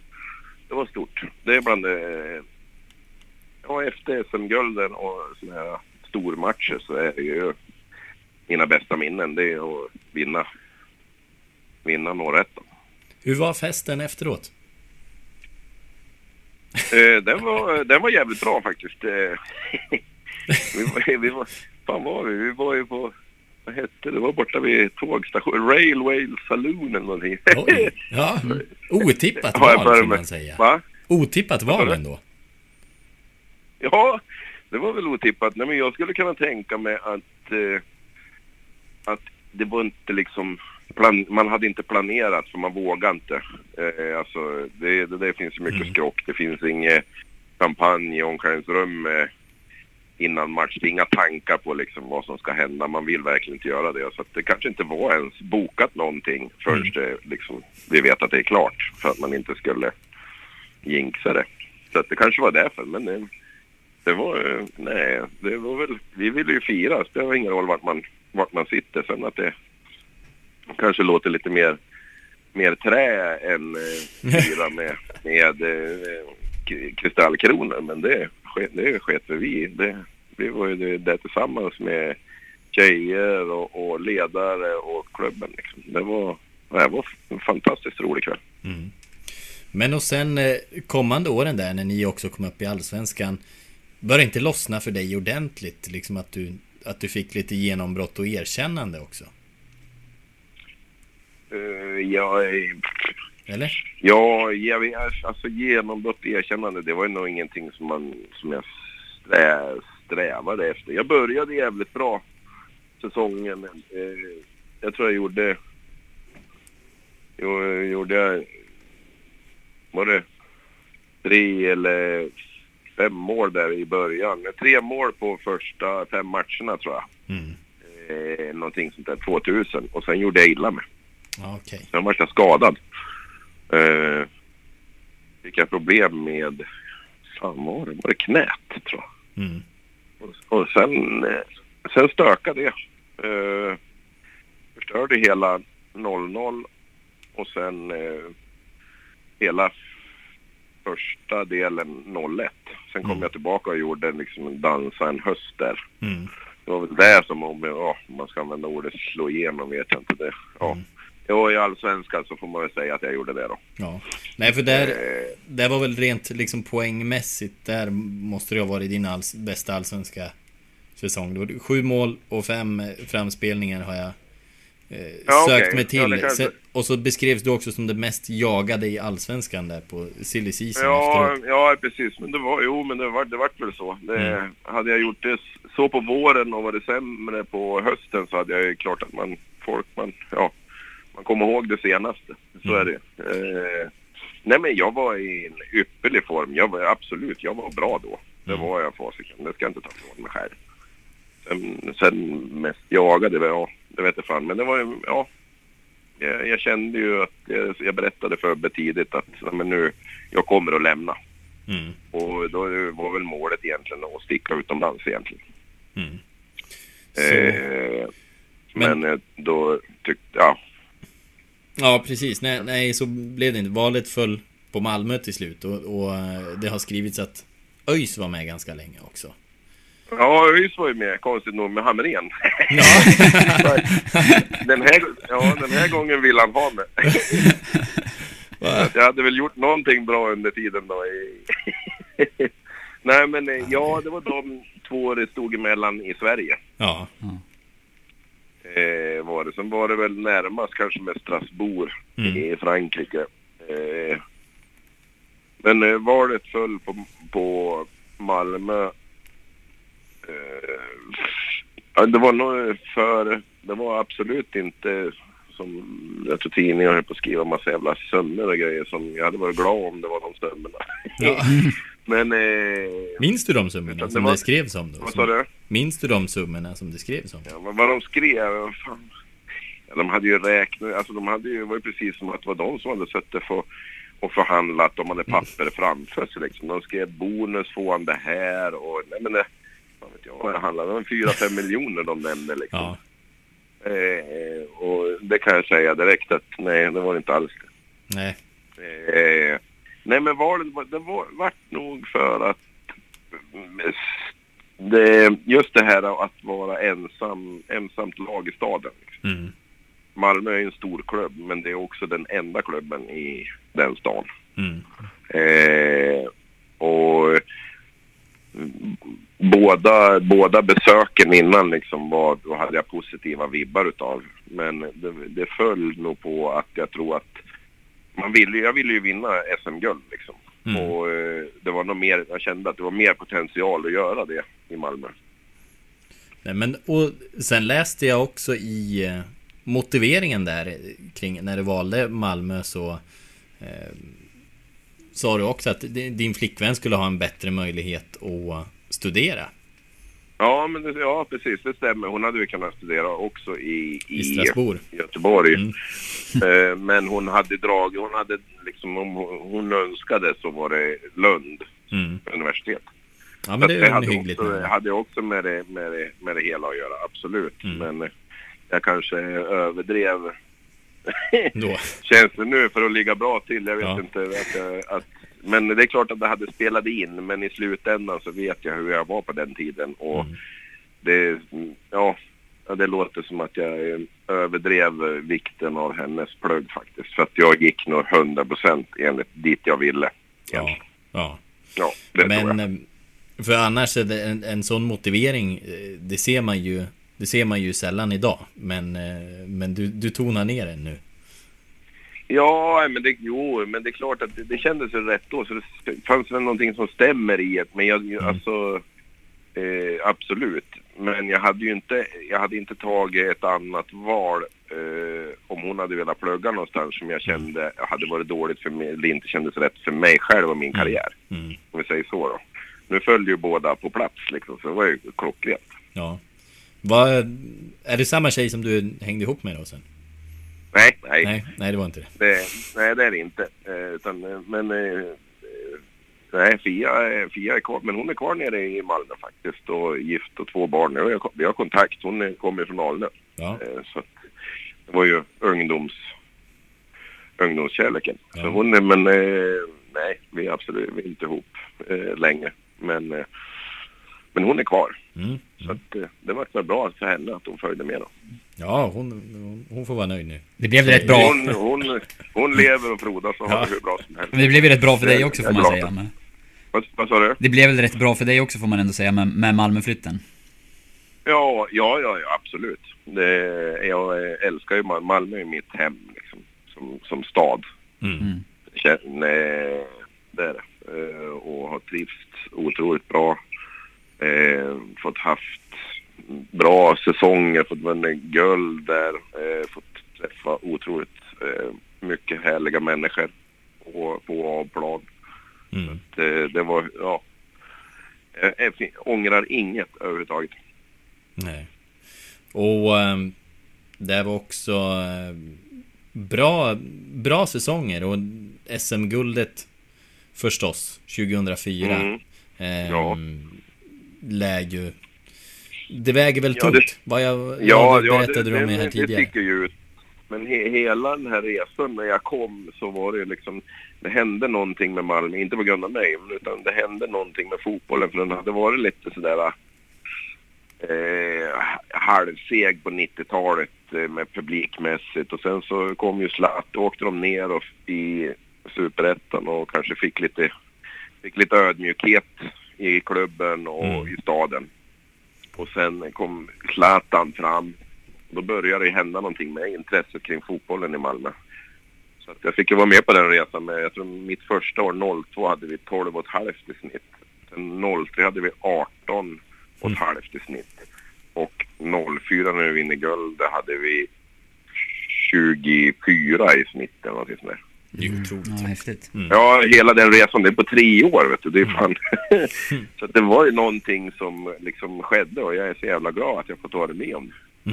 det var stort. Det är bland det, ja efter SM-gulden och sådana här stormatcher så är det ju mina bästa minnen. Det är att vinna, vinna Norrettan. Hur var festen efteråt? Eh, den, var, den var jävligt bra faktiskt. Eh, vi, var, vi var, fan var vi? Vi var ju på, vad hette det? Var borta vid tågstationen, Railway Saloon eller någonting. Oj, ja. Otippat val mig. man säga. Va? Otippat val ändå. Ja, det var väl otippat. Nej, men jag skulle kunna tänka mig att, eh, att det var inte liksom, plan, man hade inte planerat för man vågade inte. Eh, alltså, det, det, det finns ju mycket skrock. Det finns inget champagne i omklädningsrum eh, innan match. Det är inga tankar på liksom vad som ska hända. Man vill verkligen inte göra det. Så det kanske inte var ens bokat någonting förrän det, liksom, vi vet att det är klart. För att man inte skulle jinxa det. Så det kanske var därför. Men det, det var, eh, nej, det var väl, vi ville ju fira. Det spelar ingen roll vart man, vart man sitter. Sen att det kanske låter lite mer, mer trä än eh, fira med, <laughs> med eh, kristallkronor. Men det, det sket för vi. Det, vi var ju det, det tillsammans med tjejer och, och ledare och klubben. Liksom. Det, var, det var en fantastiskt rolig kväll. Mm. Men och sen eh, kommande åren där när ni också kom upp i Allsvenskan Började inte lossna för dig ordentligt? Liksom att du, att du fick lite genombrott och erkännande också? Uh, jag, Eller? Ja, jag alltså genombrott erkännande, det var ju nog ingenting som, man, som jag strä, strävade efter. Jag började jävligt bra säsongen. Eh, jag tror jag gjorde, jag, gjorde jag, var det tre eller fem mål där i början. Tre mål på första fem matcherna tror jag. Mm. Eh, någonting sånt där, 2000. Och sen gjorde jag illa mig. Okej. Sen var jag skadad. Eh, fick jag problem med, fan var det? Var det knät tror jag. Mm. Och, och sen, eh, sen stökade det. Eh, förstörde hela 0-0 och sen eh, hela första delen 0-1. Sen kom jag tillbaka och gjorde liksom en dansa en höst där. Mm. Det var väl det som, om om man ska använda ordet slå igenom vet jag inte det. Ja. Jo, i allsvenskan så får man väl säga att jag gjorde det då. Ja. Nej, för där, Eh, där var väl rent liksom poängmässigt, där måste det ha varit din alls, bästa allsvenska säsong. Det var sju mål och fem framspelningar har jag eh, Ja, sökt okej. mig till. Ja, kanske- och så beskrevs du också som det mest jagade i allsvenskan där på silly season Ja, efteråt. ja precis. Men det var, jo, men det var, det vart väl så. Det, Mm. Hade jag gjort det så på våren och varit sämre på hösten så hade jag ju klart att man, folk, man, ja, man kommer ihåg det senaste. Så Mm. är det. Eh, nej men jag var i en ypperlig form. Jag var absolut, jag var bra då. Det Mm. var jag fasiken. Det ska jag inte ta ifrån mig själv. Sen, sen mest jagade, det, ja, det vet jag fan. Men det var ju, ja. Jag, jag kände ju att, jag, jag berättade för Ebbe tidigt att men nu, jag kommer att lämna. Mm. Och då var väl målet egentligen att sticka utomlands egentligen. Mm. Eh, men eh, då tyckte, ja. Ja, precis. Nej, nej, så blev det inte. Valet föll på Malmö till slut och, och eh, det har skrivits att ÖIS var med ganska länge också. Ja, ÖIS var ju med, konstigt nog, med Hamrén. Ja. <laughs> den, här, ja, den här gången vill han ha mig. <laughs> jag hade väl gjort någonting bra under tiden då. <laughs> Nej, men eh, ja, det var de två det stod emellan i Sverige. Ja. Eh, var det. Sen var det väl närmast kanske med Strasbourg Mm. i Frankrike. Eh, men eh, valet föll på, på Malmö. Eh, det var nog för... Det var absolut inte som jag tror tidningar höll på att skriva massa jävla summor och grejer som jag hade varit glad om det var de summorna. Ja. <laughs> Men... Eh, Minns du de summorna som var- det skrevs om då? vad sa du? Minns du de summorna som det skrevs om? Ja, vad de skrev, fan. Ja, de hade ju räknat, alltså de hade ju, var ju precis som att det var de som hade suttit för, och förhandlat, de hade papper framför sig liksom. De skrev bonus får han det här och, nej men det, vad vet jag vad det handlade om, 4-5 <laughs> miljoner de nämnde liksom. Ja. Eh, och det kan jag säga direkt att nej, det var det inte alls det. Nej. Eh, nej men var, det var, vart nog för att det, just det här att vara ensam, ensamt lag i staden. Liksom. Mm. Malmö är en stor klubb men det är också den enda klubben i den stan. Mm. Eh, och mm, båda, båda besöken innan liksom var, då hade jag positiva vibbar utav. Men det, det föll nog på att jag tror att man ville, jag ville ju vinna SM-guld liksom. Mm. Och eh, det var nog mer, jag kände att det var mer potential att göra det i Malmö. Nej, men, och sen läste jag också i eh, motiveringen där kring när du valde Malmö så eh, sa du också att di- din flickvän skulle ha en bättre möjlighet att studera Ja, men det, ja, precis. Det stämmer. Hon hade ju kunnat studera också i, i Strasbourg. Göteborg. Mm. Eh, men hon hade dragit, hon hade liksom, om hon önskade så var det Lund Mm. universitet. Ja men det ju hade också, hade också med det, med, det, med det hela att göra, absolut. Mm. Men jag kanske överdrev <laughs> känns det nu för att ligga bra till. Jag vet Ja. inte. Att, jag- att, men det är klart att det hade spelat in. Men i slutändan så vet jag hur jag var på den tiden. Och Mm. det, ja, det låter som att jag överdrev vikten av hennes plugg faktiskt. För att jag gick nog 100% enligt dit jag ville. Ja. ja. Ja, det tror jag. Men eh, för annars en, en sån motivering eh, Det ser man ju Det ser man ju sällan idag Men, eh, men du, du tonar ner den nu Ja, men det, jo, men det är klart att det, det kändes ju rätt då. Så det fanns väl någonting som stämmer i det. Men jag, Mm. alltså, eh, absolut. Men jag hade ju inte, jag hade inte tagit ett annat val eh, om hon hade velat plugga någonstans som jag kände hade varit dåligt för mig, eller inte kändes rätt för mig själv och min Mm. karriär. mm. Om vi säger så då. Nu följde ju båda på plats liksom, så det var ju klockrent. Ja Vad, Är det samma tjej som du hängde ihop med då sen? Nej, nej. Nej, nej det var inte det Det, nej, det är det inte. Eh, utan, eh, men eh, nej, Fia, Fia är kvar. Men hon är kvar nere i Malmö faktiskt och gift och två barn. Nu. Jag- Vi har kontakt. Hon kommer från Alnö. Ja, Eh, så att, det var ju ungdoms, ungdomskärleken. Ja. Så hon är, men nej, vi är absolut vi är inte ihop länge. Men, men hon är kvar. Mm. Så att, eh, det var väl bra för henne att hon följde med då. ja hon, hon, hon får vara nöjd nu Det blev rätt bra. Hon, hon, hon lever och frodas och har Ja. det hur bra som helst. Men det blev ju rätt bra för dig också får man glad säga. Men Vad, vad sa du? det blev väl rätt bra för dig också får man ändå säga med, med Malmöflytten. Ja, ja, ja, ja absolut. Det, jag eh, älskar ju Malmö. Malmö är mitt hem liksom, som, som stad. mm. Mm. Känner, det är det. Eh, Och har trivts otroligt bra. Eh, fått haft bra säsonger, fått vinna guld där. Eh, fått träffa otroligt eh, mycket härliga människor på, på och av plan. Mm. Det, det var, ja. Jag, ångrar inget överhuvudtaget. Nej. Och ehm, det var också ehm, bra, bra säsonger och SM-guldet förstås 2004 Mm. ehm, Ja. Lär ju Det väger väl Ja, tungt? det- vad jag, Ja, ja, det ja berättade det, du om det, här det tidigare? sticker ju. Ut. Men he, hela den här resan när jag kom så var det liksom, det hände någonting med Malmö, inte på grund av mig, utan det hände någonting med fotbollen. För den hade varit lite sådär eh, halvseg på 90-talet eh, med publikmässigt. Och sen så kom ju Zlatan, då åkte de ner och, i Superettan och kanske fick lite, fick lite ödmjukhet i klubben och Mm. i staden. Och sen kom Zlatan fram. Då började det hända någonting med intresset kring fotbollen i Malmö. Så jag fick ju vara med på den resan. Med, jag tror mitt första år, 02, hade vi 12,5 i snitt. Sen 03 hade vi 18 och ett halvt i snitt. Och 04 när vi vinner guld, hade vi 24 i snitt eller någonting sånt där. Det är ju otroligt. Ja, häftigt. Ja, hela den resan, det är på tre år vet du. Det är fan... <laughs> så att det var ju någonting som liksom skedde och jag är så jävla glad att jag fått vara med om det.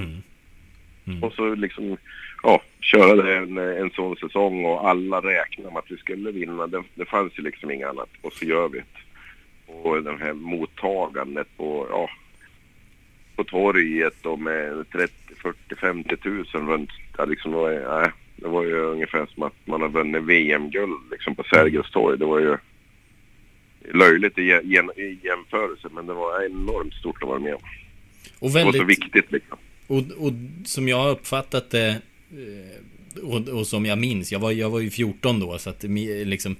Mm. Och så liksom, ja, köra det en, en sån säsong och alla räknade med att vi skulle vinna. Det, det fanns ju liksom inget annat. Och så gör vi det. Och det här mottagandet på, ja, på torget och med 30, 40, 50 tusen runt, ja, liksom, ja, det var ju ungefär som att man har vunnit VM-guld liksom på Sergels torg. Det var ju löjligt i, i jämförelse men det var enormt stort att vara med om. Och Det var så väldigt, viktigt liksom. och, och som jag har uppfattat det eh, och, och som jag minns, jag var, jag var ju 14 då så att liksom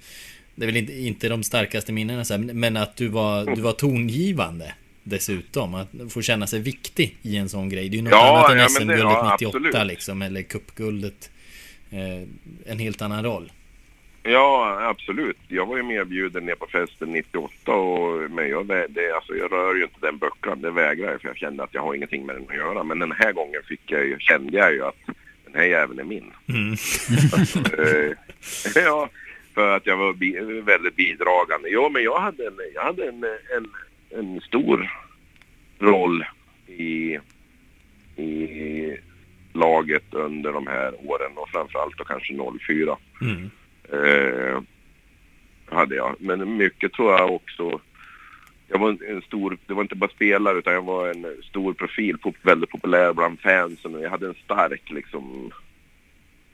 Det är väl inte, inte de starkaste minnena så här, men att du var, du var tongivande Dessutom, att få känna sig viktig i en sån grej Det är ju något Ja, annat än ja, SM-guldet ja, 98 absolut. liksom Eller cupguldet En helt annan roll Ja, absolut. Jag var ju medbjuden ner på festen 98 och men jag, det, alltså, jag rör ju inte den böckan. Det vägrar jag för jag kände att jag har ingenting med den att göra. Men den här gången fick jag, kände jag ju att den här jäveln är min. mm. <laughs> Eh, <laughs> ja, för att jag var bi väldigt bidragande. Jo, men jag hade en, jag hade en, en, en stor roll i, i laget under de här åren och framförallt då kanske 04 Mm. eh, hade jag. Men mycket tror jag också jag var en- stor, det var inte bara spelare utan jag var en stor profil, pop, väldigt populär bland fansen jag hade en stark liksom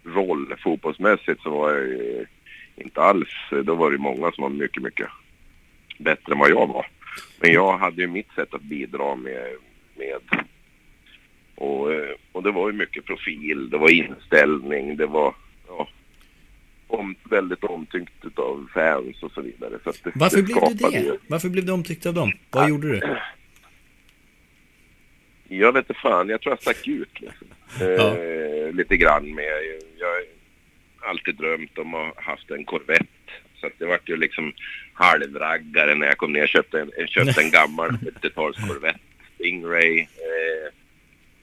roll fotbollsmässigt så var jag inte alls, då var det många som var mycket, mycket bättre än vad jag var. Men jag hade ju mitt sätt att bidra med, med och, eh, och det var ju mycket profil, det var inställning, det var ja, om, väldigt omtyckt av fans och så vidare. Så det, Varför blev du det? ju- Varför blev du omtyckt av dem? Vad gjorde du? Jag vet inte fan, jag tror jag stack ut liksom. eh, lite grann med, jag har alltid drömt om att ha haft en Corvette. Så att det vart ju liksom halvraggare när jag kom ner och köpte en, köpte en <laughs> gammal 70-tals Corvette. Stingray. Eh,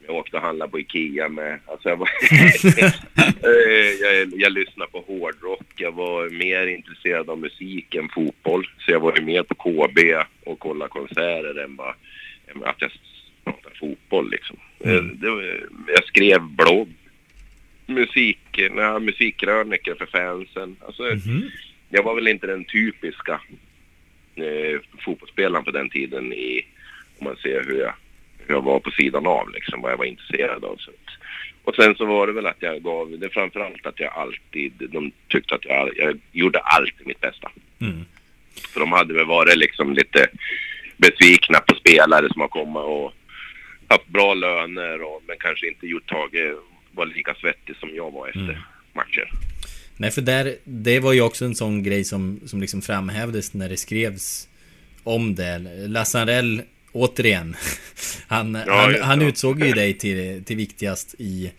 jag åkte och handlade på Ikea med. Alltså jag, var <laughs> <laughs> eh, jag, jag lyssnade på hårdrock. Jag var mer intresserad av musik än fotboll. Så jag var ju mer på KB och kollade konserter än bara än att jag pratade fotboll liksom. Eh, Det, var- jag skrev blogg. Musik, nej, musikkrönikor för fansen. Alltså, jag var väl inte den typiska eh, fotbollsspelaren på den tiden i, om man ser hur jag, jag var på sidan av liksom, vad jag var intresserad av. Så och sen så var det väl att jag gav, det framförallt att jag alltid, de tyckte att jag, jag gjorde alltid mitt bästa. Mm. För de hade väl varit liksom lite besvikna på spelare som har kommit och haft bra löner och, men kanske inte gjort taget, var lika svettig som jag var efter Mm. matcher. Nej, för där, det var ju också en sån grej som, som liksom framhävdes när det skrevs om det. Lasse Anrell, återigen, han, Ja, han, han utsåg ju dig till, till viktigast i,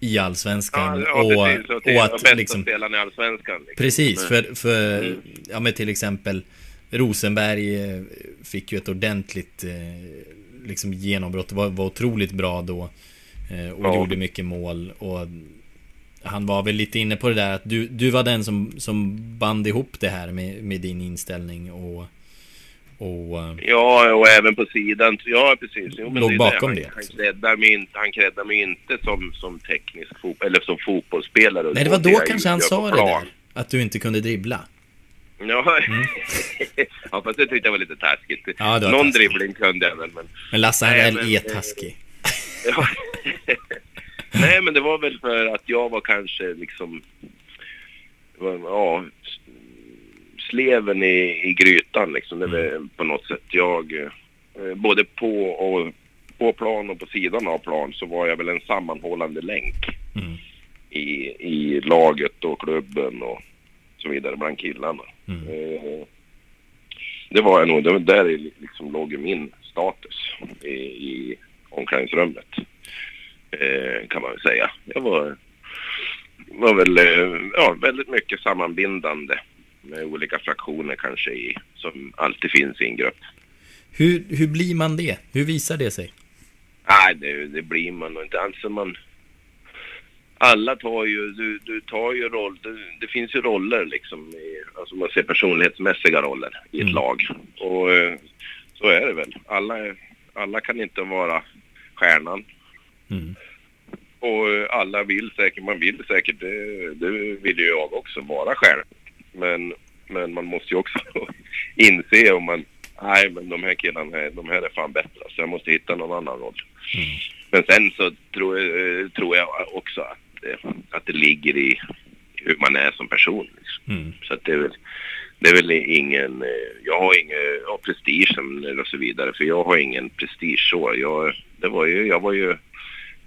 i Allsvenskan. Ja, ja och, precis. Och, till, och och att bästa liksom, spelaren i Allsvenskan. Liksom. Precis, Men- för, för Mm. ja men till exempel Rosenberg eh, fick ju ett ordentligt eh, liksom genombrott, var, var otroligt bra då eh, och Ja. gjorde mycket mål och han var väl lite inne på det där att du, du var den som, som band ihop det här med, med din inställning och, och eh, Ja, och även på sidan. Ja, precis. Jo, men Låg det bakom han, det, Han alltså. creddar mig inte, han creddar mig inte som, som teknisk fotboll, eller som fotbollsspelare. Nej det var Det då jag kanske han sa det där Att du inte kunde dribbla Ja, <laughs> ja fast det tyckte jag var lite taskigt. Mm. Ja, det var Någon taskigt. dribbling kunde jag väl, men... Men Lasse men, är eh, taskig <laughs> Ja. Nej, men det var väl för att jag var kanske liksom... det Ja, sleven i, i grytan liksom. Det var på något sätt jag... eh, Både på och på plan och på sidan av plan så var jag väl en sammanhållande länk Mm. i, i laget och klubben och så vidare bland killarna. Eh, Det var jag nog, det var där liksom låg min status i, i omklädningsrummet. Eh, kan man väl säga. Jag var, var väl eh, ja, väldigt mycket sammanbindande med olika fraktioner kanske i, som alltid finns i en grupp. hur, hur blir man det? Hur visar det sig? Nej, det, det blir man nog inte. Alltså man... Alla tar ju, du, du tar ju roll, det, det finns ju roller liksom, i, alltså man ser personlighetsmässiga roller i ett lag. Och eh, så är det väl. Alla, alla kan inte vara stjärnan. Och eh, alla vill säkert, man vill säkert, det, det vill ju jag också, vara stjärnan. Men, men man måste ju också <laughs> inse om man, nej men de här killarna, de här är fan bättre så jag måste hitta någon annan roll. Men sen så tror, eh, tror jag också att, eh, att det ligger i hur man är som person. Liksom. Så att det är väl, det är väl ingen, eh, jag har ingen, ja, prestigen och så vidare, för jag har ingen prestige så. Jag, det var ju, jag var ju,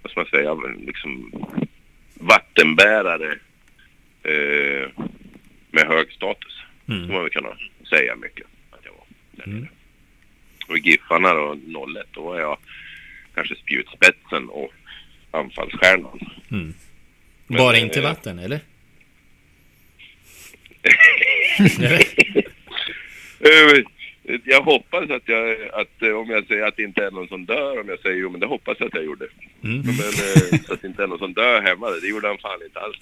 vad ska man säga, liksom vattenbärare eh, med hög status. Mm. Så man väl kunna säga mycket att jag var. där nere. Och i Giffarna då, 01, då var jag kanske spjutspetsen och anfallsstjärnan. Mm. Men, Bara eh, inte vatten, eller? <laughs> Jag hoppas att jag, att eh, om jag säger att det inte är någon som dör, om jag säger jo men det hoppas jag att jag gjorde. Mm. Men eh, så att det inte är någon som dör hemma, det gjorde han fan inte alls. <laughs>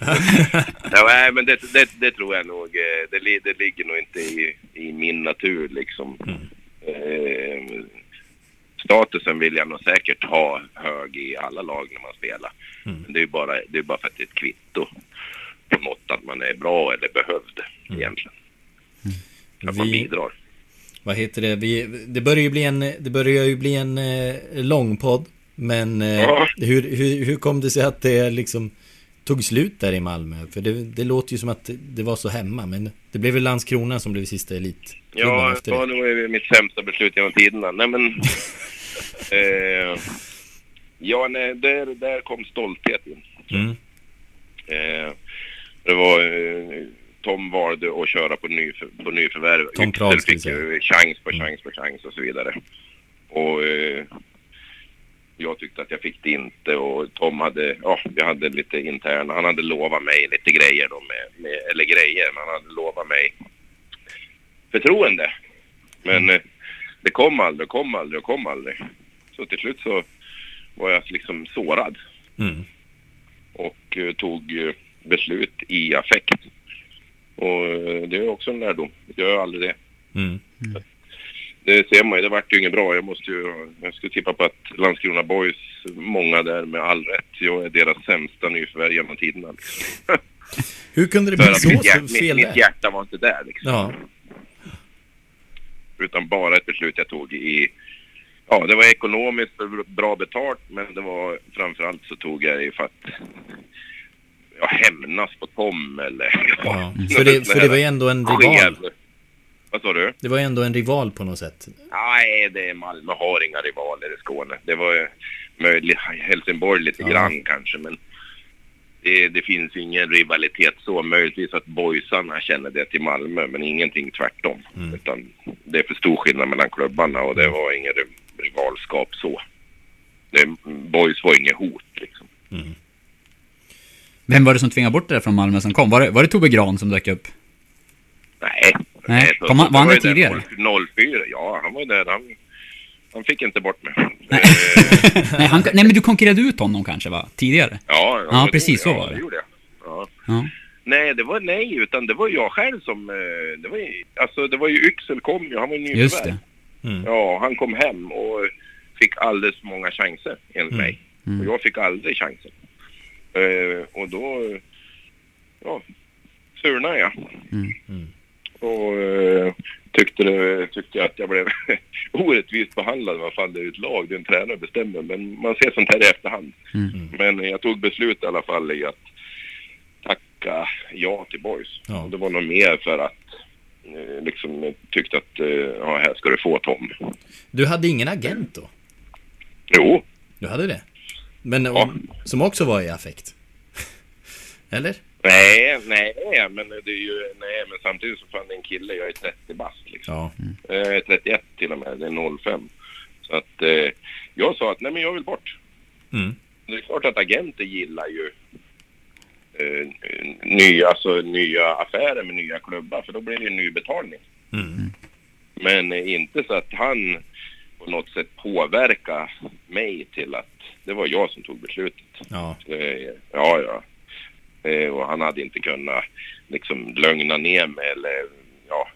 ja, nej men det, det, det tror jag nog, eh, det, det ligger nog inte i, i min natur liksom. Eh, statusen vill jag nog säkert ha hög i alla lag när man spelar. Men det är ju bara, det är bara för att det är ett kvitto på något att man är bra eller behövd egentligen. Att man Vi- bidrar. Vad heter det? Vi, det börjar ju bli en, det börjar ju bli en eh, lång podd. Men eh, Ja. hur, hur, hur kom det sig att det liksom tog slut där i Malmö? För det, det låter ju som att det var så hemma. Men det blev väl Landskrona som blev sista elitklubben Ja, efter ja, det. var ju mitt sämsta beslut genom tiderna. Nej men... <laughs> eh, ja, nej, där, där kom stolthet in. Mm. Eh, det var... Eh, Tom valde att köra på, nyför, på nyförvärv. Tom Yxel fick ju chans på chans på chans och så vidare. Och eh, jag tyckte att jag fick det inte och Tom hade, ja, vi hade lite interna, han hade lovat mig lite grejer då med, med eller grejer, men han hade lovat mig förtroende. Men eh, det kom aldrig, kom aldrig och kom aldrig. Så till slut så var jag liksom sårad Mm. och eh, tog eh, beslut i affekt. Och eh, det är också en lärdom. Gör aldrig det. Mm. Det ser man ju, det vart ju inget bra. Jag måste ju, jag skulle tippa på att Landskrona Boys, många där med all rätt, jag är deras sämsta nyförvärv genom tiderna. Liksom. <laughs> Hur kunde det bli så mitt, hjär, fel mitt, mitt hjärta var inte där liksom. Ja. Utan bara ett beslut jag tog i, ja det var ekonomiskt bra betalt men det var framförallt så tog jag det för att ja, hämnas på Tom eller Ja. För, det, för det var ju ändå en rival. Vad sa du? Det var ju ändå en rival på något sätt. Nej, det är Malmö har inga rivaler i Skåne. Det var ju möjligt Helsingborg lite Ja. grann kanske, men det, det finns ingen rivalitet så. Möjligtvis att boysarna känner det till Malmö, men ingenting tvärtom. Mm. Utan det är för stor skillnad mellan klubbarna och det var ingen riv- rivalskap så. Det, boys var inget hot liksom. Vem var det som tvingade bort det där från Malmö som kom? Var det, var det Tobbe Gran som dök upp? Nej. Nej. så- Kom han- var han där tidigare? 0- 04, ja han var ju där. Han, han fick inte bort mig. <laughs> Nej, han, nej men du konkurrerade ut honom kanske va? Tidigare? Ja, Ja, det precis så var Ja, det. gjorde jag. Ja. Ja. Nej, det var nej, utan det var jag själv som... eh, Det var, ju- alltså, det var ju Yxel kom ju, han var ju Just nyförvärv. det. Mm. Ja, han kom hem och fick alldeles för många chanser enligt Mm. mig. Mm. Och jag fick aldrig chansen. Eh, och då... Ja, surnade jag. Mm. Mm. Och eh, tyckte, det, tyckte att jag blev <laughs> orättvist behandlad. Vad fan, det är ju ett lag, det är en tränare bestämmer. Men man ser sånt här i efterhand. Mm. Men jag tog beslut i alla fall i att tacka ja till Boys. Ja. Och det var nog mer för att eh, liksom tyckte att ja, här ska du få Tom. Du hade ingen agent då? Jo, Du hade det? Men Ja. om, som också var i affekt? <laughs> Eller? nej, nej, men det är ju, nej, men samtidigt så fann det en kille, jag är 30 bast liksom. Ja. Jag är 31 till och med, det är 05. Så att eh, jag sa att nej men jag vill bort. Mm. Det är klart att agenter gillar ju eh, nya, alltså, nya affärer med nya klubbar för då blir det ju ny betalning. Mm. Men eh, inte så att han på något sätt påverkar mig till att det var jag som tog beslutet. Ja. Eh, ja, ja. Eh, och han hade inte kunnat liksom lugna ner mig eller ja,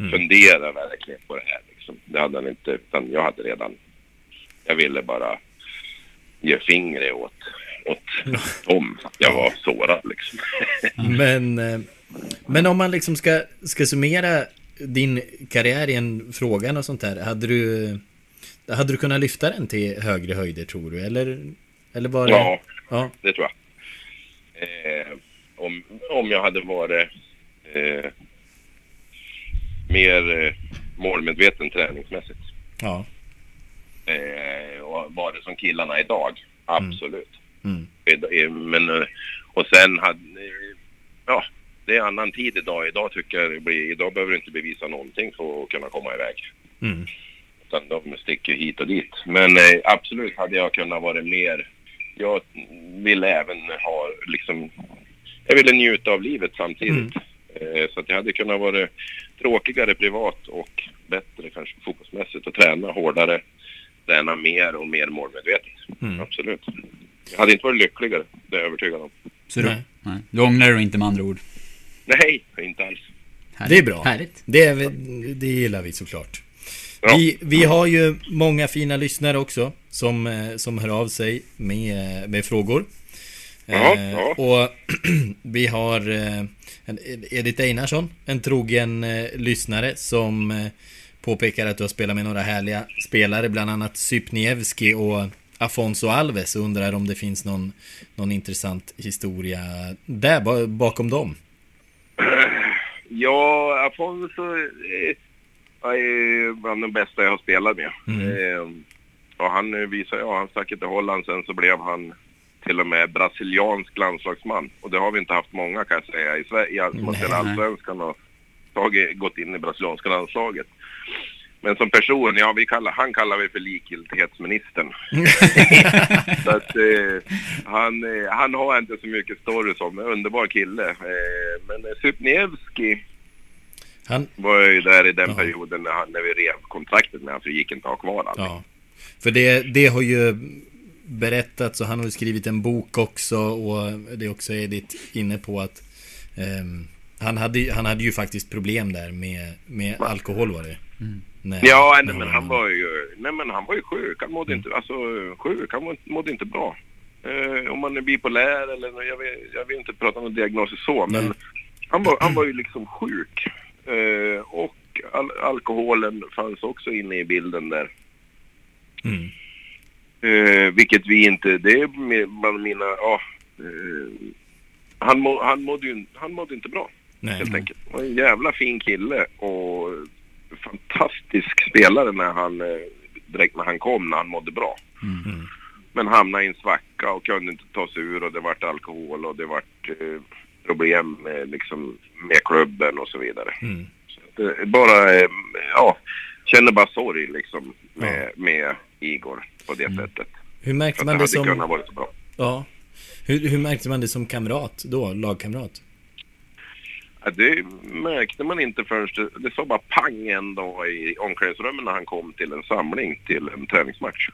Mm. fundera verkligen på det här. Liksom. Det hade han inte, utan jag hade redan, jag ville bara ge fingret åt, åt <laughs> dem. Jag var sårad liksom. <laughs> Men, eh, men om man liksom ska, ska summera din karriär i en frågan och sånt där. Hade du, hade du kunnat lyfta den till högre höjder tror du? Eller, eller var det... Ja, ja. det tror jag. Eh, om, om jag hade varit eh, mer eh, målmedveten träningsmässigt. Ja. Eh, och var det som killarna idag? Absolut. Mm. Eh, Men, eh, och sen hade, eh, ja, det är annan tid idag. Idag tycker jag det blir, idag behöver du inte bevisa någonting för att kunna komma iväg. Mm. Utan de sticker hit och dit. Men eh, absolut hade jag kunnat vara mer, jag ville även ha liksom, jag ville njuta av livet samtidigt. Eh, så att jag hade kunnat vara tråkigare privat och bättre kanske fotbollsmässigt och träna hårdare, träna mer och mer målmedvetet. Mm. Absolut. Jag hade inte varit lyckligare, det är jag övertygad om. Så du, nej. du ångrar dig inte med andra ord? Nej, inte alls. Det är bra. Härligt. Det, är, det gillar vi såklart. Vi, vi har ju många fina lyssnare också som, eh, som hör av sig med, med frågor. Ja, Eh, ja. Och <clears throat> vi har eh, Edith Einarsson, en trogen eh, lyssnare som eh, påpekar att du har spelat med några härliga spelare, bland annat Sypniewski och Afonso Alves och undrar om det finns någon, någon intressant historia där ba- bakom dem. Ja, Afonso eh, är bland de bästa jag har spelat med. Mm. Eh, och han eh, visar, ja han stack till Holland sen så blev han till och med brasiliansk landslagsman. Och det har vi inte haft många kan jag säga i Sverige, som har spelat allsvenskan och tagit, gått in i brasilianska landslaget. Men som person, ja vi kallar, han kallar vi för likgiltighetsministern. <laughs> så att eh, han, eh, han har inte så mycket stories om, en underbar kille. Eh, men Sypniewski Han, var ju där i den perioden när, han, när vi rev kontraktet med honom, för vi gick inte att ha kvar honom. Ja. För det, det har ju berättats och han har ju skrivit en bok också och det är också Edith inne på att ehm, han, hade, ju- han hade ju faktiskt problem där med, med alkohol var det. När- Ja, när nej, men han var ju, nej men han var ju sjuk. Han mådde inte, alltså sjuk, han må- mådde inte bra. Eh, om man är bipolär eller, jag vill, jag vill inte prata om diagnoser så, men han var, han var ju liksom sjuk. Eh, och al alkoholen fanns också inne i bilden där. Mm. Eh, vilket vi inte, det är bland mina, ja. Eh, han, må, han, mådde ju, han mådde inte bra. Nej. Helt enkelt. Han var en jävla fin kille och fantastisk spelare när han, eh, direkt när han kom, när han mådde bra. Mm. Men hamnade i en svacka och kunde inte ta sig ur och det vart alkohol och det vart eh, problem med, liksom, med klubben och så vidare. Mm. Så att, eh, bara, eh, ja, känner bara sorg liksom med, med Igor på det sättet. Hur märkte man det det som... kunnat vara så bra. Ja. Hur, hur märkte man det som kamrat då? Lagkamrat? Ja, det märkte man inte förrän det, det sa bara pang en dag i omklädningsrummet när han kom till en samling till en träningsmatch.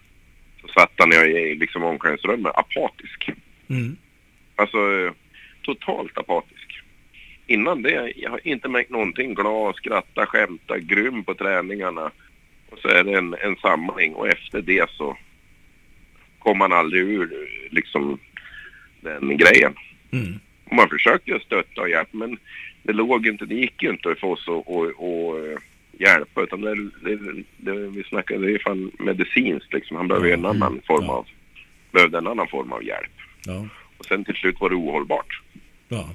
Så satt han i liksom omklädningsrummet apatisk. Mm. Alltså totalt apatisk. Innan det, jag har inte märkt någonting. Glad, skratta, skämta, grym på träningarna. Och så är det en, en samling och efter det så kom man aldrig ur liksom den grejen. Mm. Man försökte ju stötta och hjälpa men det låg inte, det gick ju inte för oss att och, och, hjälpa utan det, det, det, vi snackade, är fan medicinskt liksom. Han behöver ju en annan form av, behövde en annan form av hjälp. Ja. Och sen till slut var det ohållbart. Ja.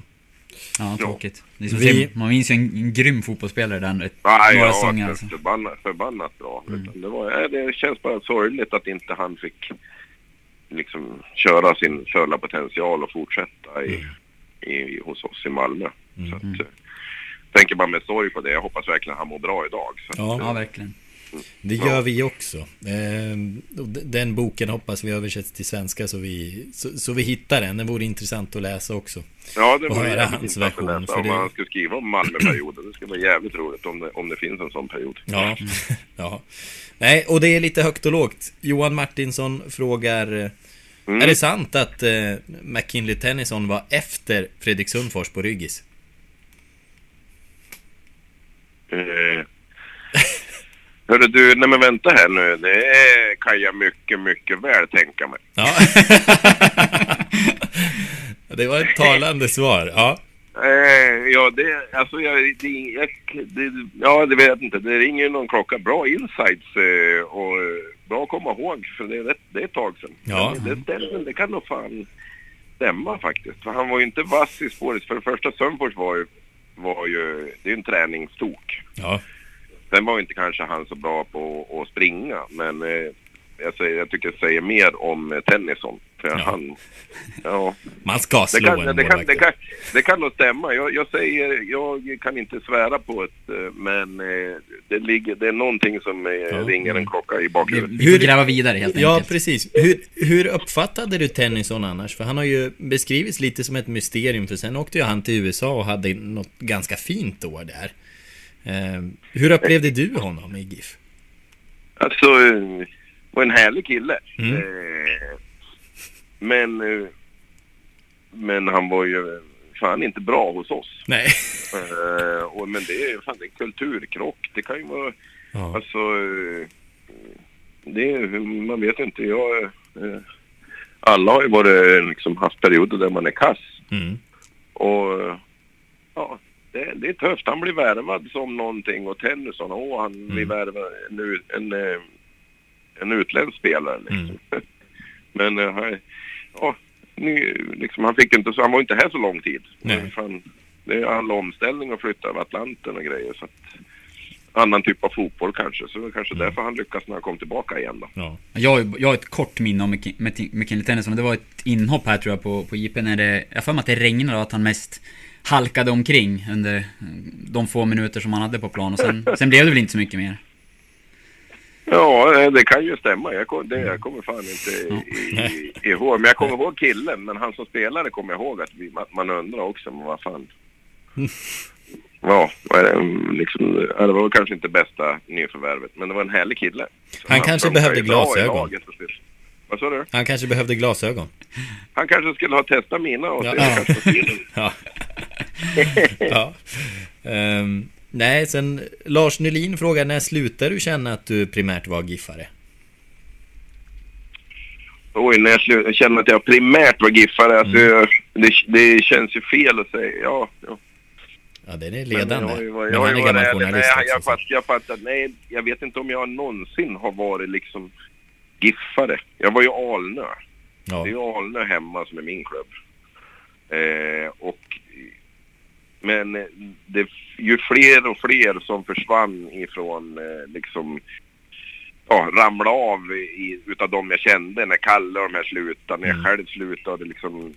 Ja, tråkigt. Det är som Vi-. Man minns ju en, en grym fotbollsspelare där. Ett, Nej, några ja, för, alltså. förbannat, förbannat bra. Utan det, var, ja, det känns bara sorgligt att inte han fick liksom köra sin fulla potential och fortsätta i, i, hos oss i Malmö. Så att, eh, tänker bara med sorg på det. Jag hoppas verkligen han mår bra idag. Så att, Ja. eh, Ja, verkligen. Det gör vi också. Eh, d- den boken hoppas vi översätts till svenska så vi, så, så vi hittar den. Den vore intressant att läsa också. Ja, det vore höra hans intressant att version. läsa om det, man skulle skriva om Malmöperioden. Det skulle vara jävligt roligt om det, om det finns en sån period. Ja, <laughs> ja. Nej, och det är lite högt och lågt. Johan Martinsson frågar Mm. Är det sant att eh, McKinley Tennyson var efter Fredrik Sundfors på Ryggis? Eh, Hörru du, nej men vänta här nu. Det kan jag mycket, mycket väl tänka mig. Ja. <laughs> det var ett talande svar. Ja. Eh, ja, det, alltså jag, det, jag, det, ja, det vet jag inte. Det ringer någon klocka. Bra insights eh, och eh, bra att komma ihåg för det är, rätt, det är ett tag sedan. Ja. Det, stämmer, det kan nog fan stämma faktiskt. För han var ju inte vass i spåret. För det första, Sundfors var ju, var ju, det är ju en träningstok. Ja. Sen var inte kanske han så bra på att springa, men eh, jag, säger, jag tycker jag säger mer om eh, Tennyson. För han, ja. Man ska Det slå kan, en det, kan, det, kan, det kan nog stämma. Jag, jag säger, jag kan inte svära på det, eh, men eh, det, ligger, det är någonting som eh, ringer en klocka i bakhuvudet. Vi får gräva vidare helt Ja, enkelt. precis. Hur, hur uppfattade du Tennyson annars? För han har ju beskrivits lite som ett mysterium, för sen åkte ju han till USA och hade något ganska fint år där. Eh, hur upplevde du honom i GIF? Alltså, var en härlig kille. Mm. Eh, men, eh, men han var ju fan inte bra hos oss. Nej. Och, men det är fan en kulturkrock. Det kan ju vara, Ja. alltså, det man vet inte. Jag, alla har ju varit, liksom, haft perioder där man är kass. Mm. Och ja, det, det är tufft. Han blir värvad som någonting och Tennyson, åh han blir värvad en, en, eh, en utländsk spelare liksom. <laughs> Men eh, han, ja, nu, liksom, han fick inte så, han var inte här så lång tid. Fan, det är all omställning att flytta över Atlanten och grejer så att annan typ av fotboll kanske. Så det är kanske därför han lyckas när han kom tillbaka igen då. Ja. Jag, jag har ett kort minne om McKin- McKin- McKinley Tennyson. Det var ett inhopp här tror jag på, på JP när det... Jag har för mig att det regnade och att han mest halkade omkring under mm, de få minuter som han hade på plan. Och sen, sen blev det väl inte så mycket mer. Ja, eh, det kan ju stämma. Jag, kom, det, jag kommer fan inte i, i, ihåg. Men jag kommer ihåg killen. Men han som spelade kommer jag ihåg att vi, man, undrar också, men vad fan. Ja, Mm, liksom, det var kanske inte bästa nyförvärvet, men det var en härlig kille. Så Han kanske behövde glasögon. Vad sa du? Han kanske behövde glasögon. Han kanske skulle ha testat mina och Ja. se. <laughs> Ja. <laughs> ja. Ehm, nej, sen Lars Nylin frågar när slutar du känna att du primärt var giffare? Oj, när jag, slu- känner att jag primärt var giffare, alltså, Mm. det, det känns ju fel att säga. Ja, ja. Ja, den är Men ledande. jag varit- Men jag han är varit gammal ärlig. journalist nej, jag, också. fatt, jag fattar. Nej, jag vet inte om jag någonsin har varit liksom giffare. Jag var ju Alnö. Ja. Det är ju Alnö hemma som är min klubb. Eh, och, men eh, det, ju fler och fler som försvann ifrån eh, liksom ja, ramla av i, utav de jag kände när Kalle och de här slutade, när jag Mm. själv slutade liksom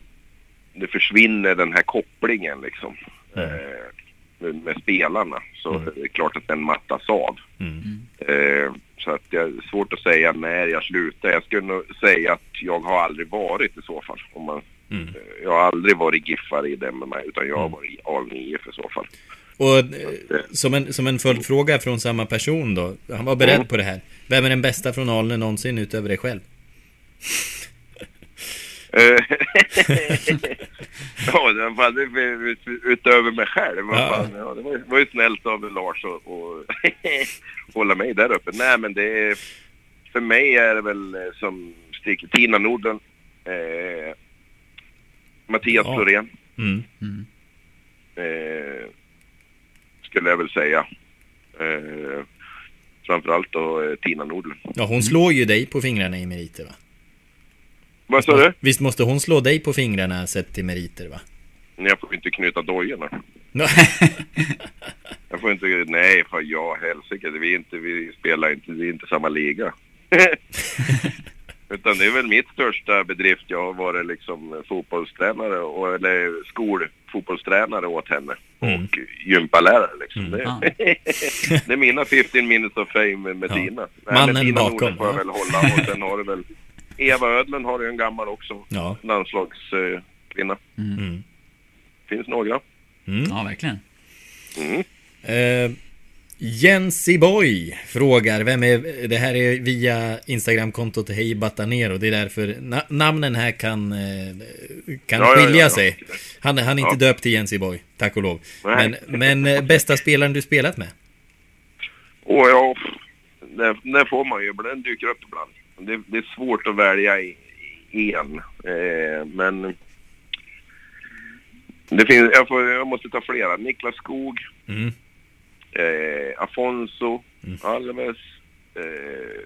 det försvinner den här kopplingen liksom Mm. eh, med, spelarna så det är klart att den mattas av. Mm. Eh, så att det är svårt att säga när jag slutar. Jag skulle nog säga att jag har aldrig varit i så fall. Om man, Mm. eh, jag har aldrig varit giffare i den med mig utan jag har varit i Alnö IF i så fall. Och eh, som en, som en följdfråga från samma person då. Han var beredd Mm. på det här. Vem är den bästa från Alnö någonsin utöver dig själv? Eh, <laughs> ja, ut- utöver mig själv. Ja. fan, ja, det var, ju- var ju snällt av Lars att och <laughs> hålla mig där uppe. Nej, men det är... För mig är det väl eh, som Tina Norden, eh, Mattias Ja. Florén, Mm. eh, skulle jag väl säga. Eh, framförallt då eh, Tina Nordlund. Ja, hon slår ju dig på fingrarna i meriter va? Vad sa du? Visst måste hon slå dig på fingrarna sett till meriter va? Jag får inte knyta dojorna. Ja. <laughs> Jag får inte, nej för ja helsike, vi, inte, vi spelar inte, vi är inte samma liga. <laughs> Utan det är väl mitt största bedrift. Jag har varit liksom fotbollstränare och, eller skolfotbollstränare åt henne. Mm. Och gympalärare liksom. Det, Ja. <laughs> det är mina 15 minutes of fame med Ja. Tina. Mannen med Tina bakom, får jag ja. väl hålla. Och sen har du väl Eva Ödlund har ju en gammal också. Ja. Landslagskvinna. Mm. Finns några. Mm. Ja, verkligen. Mm. Eh, Jensi Boy frågar, vem är, det här är via Instagramkontot Hej Batanero, det är därför na, namnen här kan, eh, kan Ja, ja, ja, skilja ja. sig. Han, han är inte döpt till Jensi Boy, tack och lov. Nej. Men, men eh, bästa spelaren du spelat med? Och ja, det, det får man ju. Den dyker upp ibland. Det, det är svårt att välja en. Eh, men det finns, jag, får, jag måste ta flera. Niklas Skog, Mm. Eh, Afonso, Alves, eh,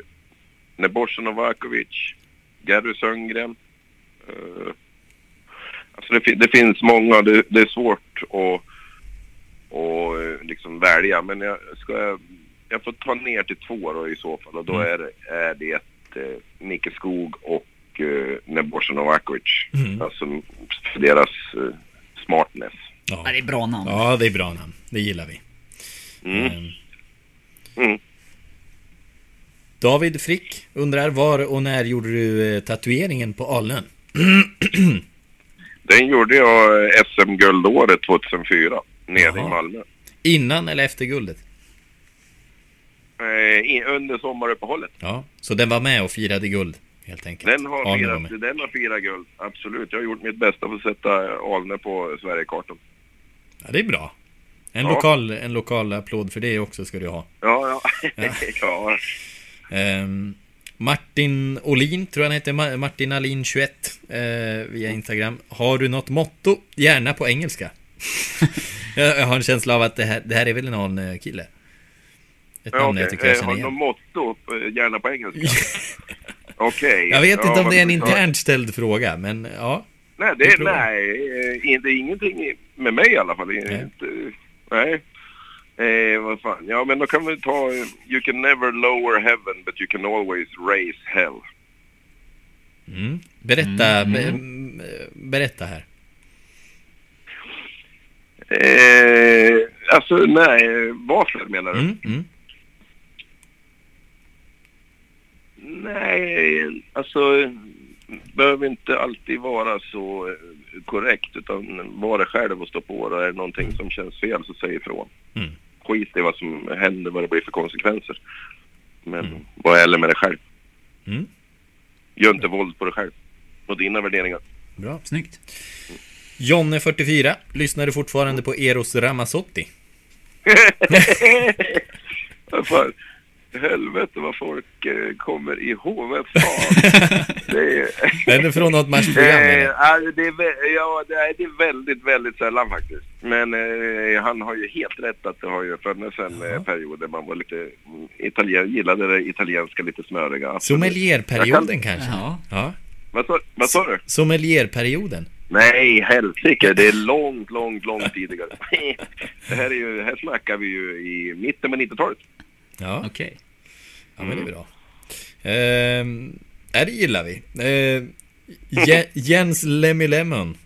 Nebojsa Novakovic, Gary Sundgren. Eh, alltså det, det finns många. Det, det är svårt att och eh, liksom välja. Men jag, ska jag, jag får ta ner till två då i så fall och då Mm. är, det- är det eh, Nicke Skog och eh, Nebojsa Novakovic. Mm. Alltså för deras eh, smartness. Ja, det är bra namn. Ja, det är bra namn. Det gillar vi. Mm. Eh, Mm. David Frick undrar var och när gjorde du eh, tatueringen på Alnön? Den gjorde jag eh, SM-guldåret 2004 nere i Malmö. Innan eller efter guldet? Eh, under sommaruppehållet. Ja, så den var med och firade guld helt enkelt. Den har, firat, den har firat guld, absolut. Jag har gjort mitt bästa för att sätta Alnö på Sverigekartan. Ja, det är bra. En, Ja. lokal, en lokal applåd för det också ska du ha. Ja, ja. ja. <laughs> Ehm, Martin Olin, tror jag han heter, Ma- Martin Alin 21 eh, via Instagram. Har du något motto? Gärna på engelska. <laughs> jag, jag har en känsla av att det här, det här är väl någon eh, kille. Ett ja namn jag okej. tycker jag Eh, känner Har du något igen. motto? eh, Gärna på engelska? <laughs> Okej. Jag vet inte Ja, om det är en internt ställd fråga, men ja. Nej, det, provar. nej, det är ingenting med mig i alla fall. Nej. Nej. Eh, vad fan. Ja, men då kan vi ta You can never lower heaven but you can always raise hell. Mm. Berätta, Mm. be, m- berätta här. Eh, alltså, nej, varför menar du? Mm, mm. Nej, alltså behöver inte alltid vara så eh, korrekt utan vara själv och stå på det. Är det någonting som känns fel så säg ifrån. Mm. Skit i vad som händer, vad det blir för konsekvenser. Men Mm. var ärlig med dig själv. Mm. Gör inte våld på dig själv och dina värderingar. Bra. Snyggt. Jonne 44, lyssnar du fortfarande på Eros Ramazzotti? <laughs> Helvete vad folk eh, kommer ihåg. Vad fan. det är... Är det från något matchprogram? Eh, eller? det, är, ja, det är det är väldigt, väldigt sällan faktiskt. Men eh, han har ju helt rätt att det har ju funnits en Ja. eh, period där man var lite mm, italien, gillade det italienska lite smöriga. Sommelierperioden Jag kanske? Ja. Ja. Vad sa, vad sa du? Sommelierperioden? Nej, helsike. Det är långt, långt, långt tidigare. <laughs> det här är ju, här snackar vi ju i mitten på 90-talet. Ja, Okej. ja men det är bra. Ehm, ja, det gillar vi. Ehm, Je- Jens Lemmy Lemon.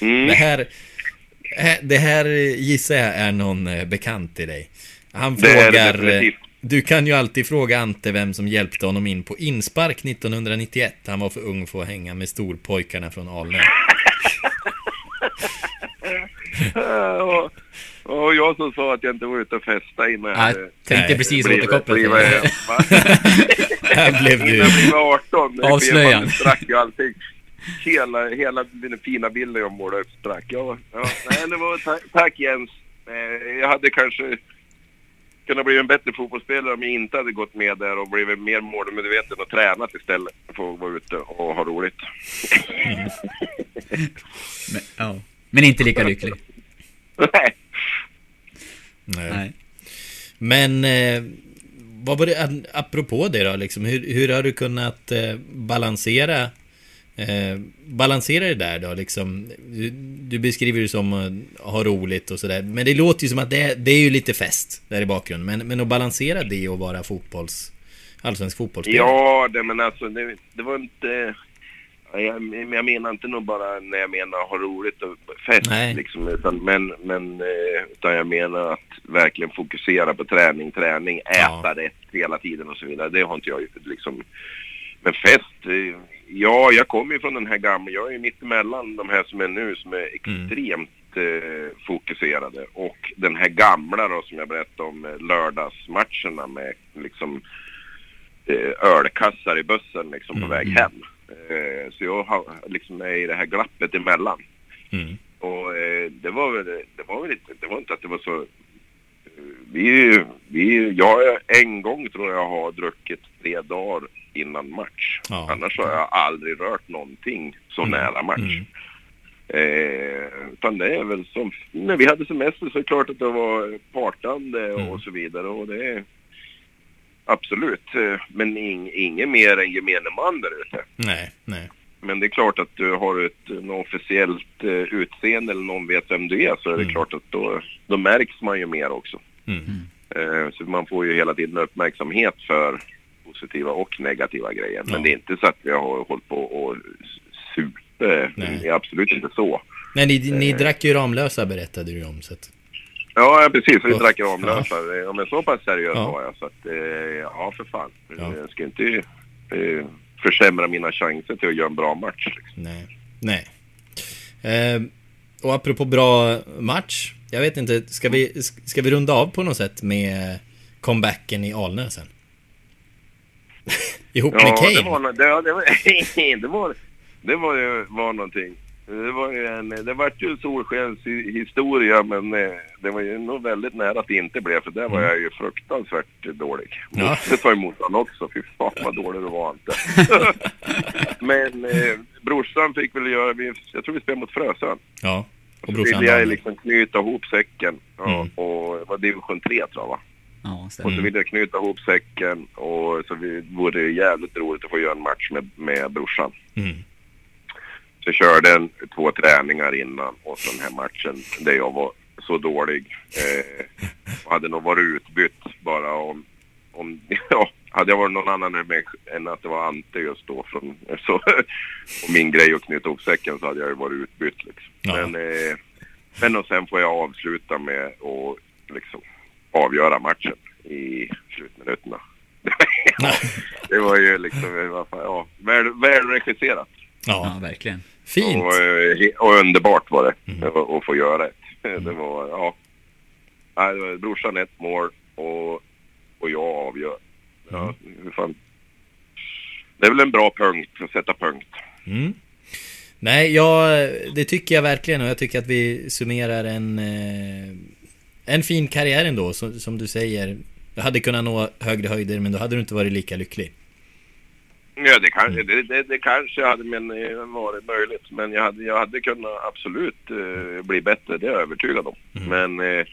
Mm. Det här, det här gissar jag är någon eh, bekant till dig. Han Det frågar... eh. Du kan ju alltid fråga Ante vem som hjälpte honom in på inspark 1991. Han var för ung för att hänga med storpojkarna från Alnö. <laughs> Eh, jag som sa att jag inte var ute och festa innan Jag tänkte Nej, precis blev- återkoppla till det. Här <laughs> blev Innan du... jag blev 18. Avslöjande. Jag sprack ju allting. Hela, hela den fina bilden jag målade upp sprack. Ja, ja, nej, det var, tack, tack Jens. Eh, jag hade kanske kunnat bli en bättre fotbollsspelare om jag inte hade gått med där och blivit mer målmedveten och tränat istället för att vara ute och ha roligt. Men, ja. Men inte lika lycklig. <laughs> Nej. Nej. Nej. Men eh, vad var det, apropå det då, liksom, hur, hur har du kunnat eh, balansera eh, balansera det där då, liksom? Du, du beskriver det som att ha roligt och sådär, men det låter ju som att det, är- det är ju lite fest där i bakgrunden, men, men att balansera det och vara fotbolls allsvensk fotbollsspelare. Ja, det, men alltså det, det var inte... Jag, jag menar inte nog bara när jag menar ha roligt och fest Nej. liksom, utan, men, men, eh, utan jag menar att verkligen fokusera på träning, träning, äta rätt hela tiden och så vidare. Det har inte jag liksom... Men fest, eh, ja jag kommer ju från den här gamla, jag är ju mitt emellan de här som är nu som är extremt eh, fokuserade och den här gamla då som jag berättade om eh, lördagsmatcherna med liksom eh, ölkassar i bussen liksom på väg hem. Eh, så jag har liksom är i det här glappet emellan. Och eh, det var väl, det var väl inte, det var inte att det var så... Vi, vi, jag en gång tror jag har druckit tre dagar innan match. Annars har jag aldrig rört någonting så nära match. Eh, utan det är väl som, när vi hade semester så är det klart att det var partande och så vidare och det är absolut, eh, men ing, inget mer än gemene man där ute. Nej, nej. Men det är klart att du har ett något officiellt eh, utseende eller någon vet vem du är så är det klart att då, då märks man ju mer också. Eh, så man får ju hela tiden uppmärksamhet för positiva och negativa grejer. Men det är inte så att vi har hållit på och super. Det är absolut inte så. Nej, ni, ni Eh. drack ju Ramlösa berättade du om. Så att, Ja, ja, precis. Vi Ja. drack Ramlösa. Ja, men så pass seriös Ja. var jag. Så att, eh, ja, för fan. Jag ska inte eh, försämra mina chanser till att göra en bra match. Liksom. nej. Nej. Eh, och apropå bra match. Jag vet inte, ska vi, ska vi runda av på något sätt med comebacken i Alnö sen? <laughs> Ihop med Ja, Kane? det var, det, det var, <laughs> det var, det var ju var någonting. Det var ju en, det var ju solskenshistoria men eh, det var ju nog väldigt nära att det inte blev för där var jag ju fruktansvärt dålig. Ja. Det tar emot honom också, fy fan vad dålig du var inte. <laughs> men eh, brorsan fick väl göra, jag tror vi spelade mot Frösön. Ja. Och Så ville jag liksom knyta ihop säcken. Ja, Mm. Och det var division 3 tror jag va? Ja, Och så ville jag knyta ihop säcken och så vi, vore det jävligt roligt att få göra en match med, med brorsan. Mm. Så jag körde en, två träningar innan och så den här matchen där jag var så dålig. Eh, och hade nog varit utbytt bara om, om <laughs> ja, hade jag varit någon annan än, att det var Ante just då från, <laughs> så, och min grej att knyta ihop säcken så hade jag ju varit utbytt liksom. Men, eh, men och sen får jag avsluta med att liksom avgöra matchen i slutminuterna. <laughs> det var ju liksom, ja, väl, välregisserat. Ja, verkligen. Fint. Och, eh, och underbart var det att, att få göra det. <laughs> Det var, ja. Brorsan ett mål och, och jag avgör. Ja, fan. Det är väl en bra punkt att sätta punkt. Mm. Nej, ja, det tycker jag verkligen och jag tycker att vi summerar en eh, En fin karriär ändå, som, som du säger Du hade kunnat nå högre höjder men då hade du inte varit lika lycklig Ja, det, kan, det, det, det kanske hade men, eh, varit möjligt. Men jag hade, jag hade kunnat absolut eh, bli bättre, det är jag övertygad om. Men eh,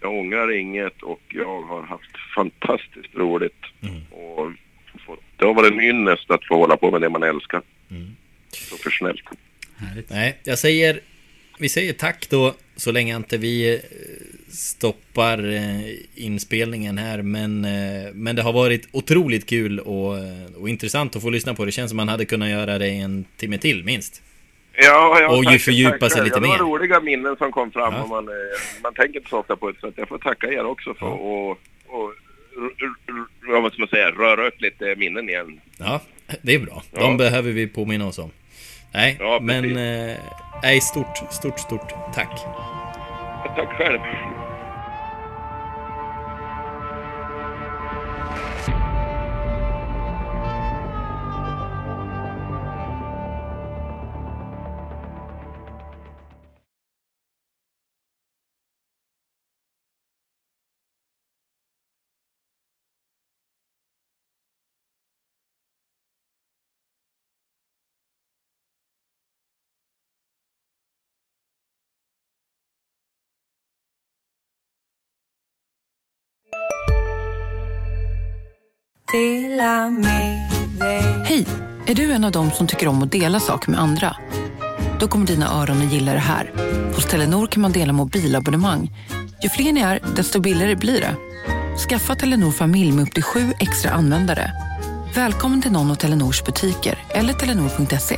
jag ångrar inget och jag har haft fantastiskt roligt. Och fått, det har varit en ynnest att få hålla på med det man älskar. Professionellt. Nej, jag säger Vi säger tack då så länge inte vi eh, stoppar eh, inspelningen här men, eh, men det har varit otroligt kul och, och intressant att få lyssna på det. känns som man hade kunnat göra det en timme till minst. Ja, ja, Och ju fördjupa sig lite ja, det var roliga minnen som kom fram Ja. och man, eh, man tänker inte så ofta på det. Så att jag får tacka er också för och, och r- vad ska man säga, röra upp lite minnen igen. Ja, det är bra. De behöver vi påminna oss om. Nej, men... Eh, nej, stort, stort, stort tack. Tack själv. Hej! Är du en av dem som tycker om att dela saker med andra? Då kommer dina öron att gilla det här. Hos Telenor kan man dela mobilabonnemang. Ju fler ni är, desto billigare blir det. Skaffa Telenor familj med upp till sju extra användare. Välkommen till någon av Telenors butiker eller telenor.se.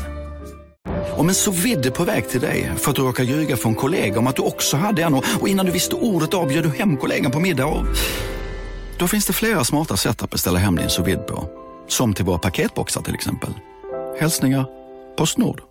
Om en så vidde på väg till dig för att du råkar ljuga från kollega om att du också hade en och innan du visste ordet av du hem kollegan på middag och... Då finns det flera smarta sätt att beställa hem din sous på. Som till våra paketboxar till exempel. Hälsningar Postnord.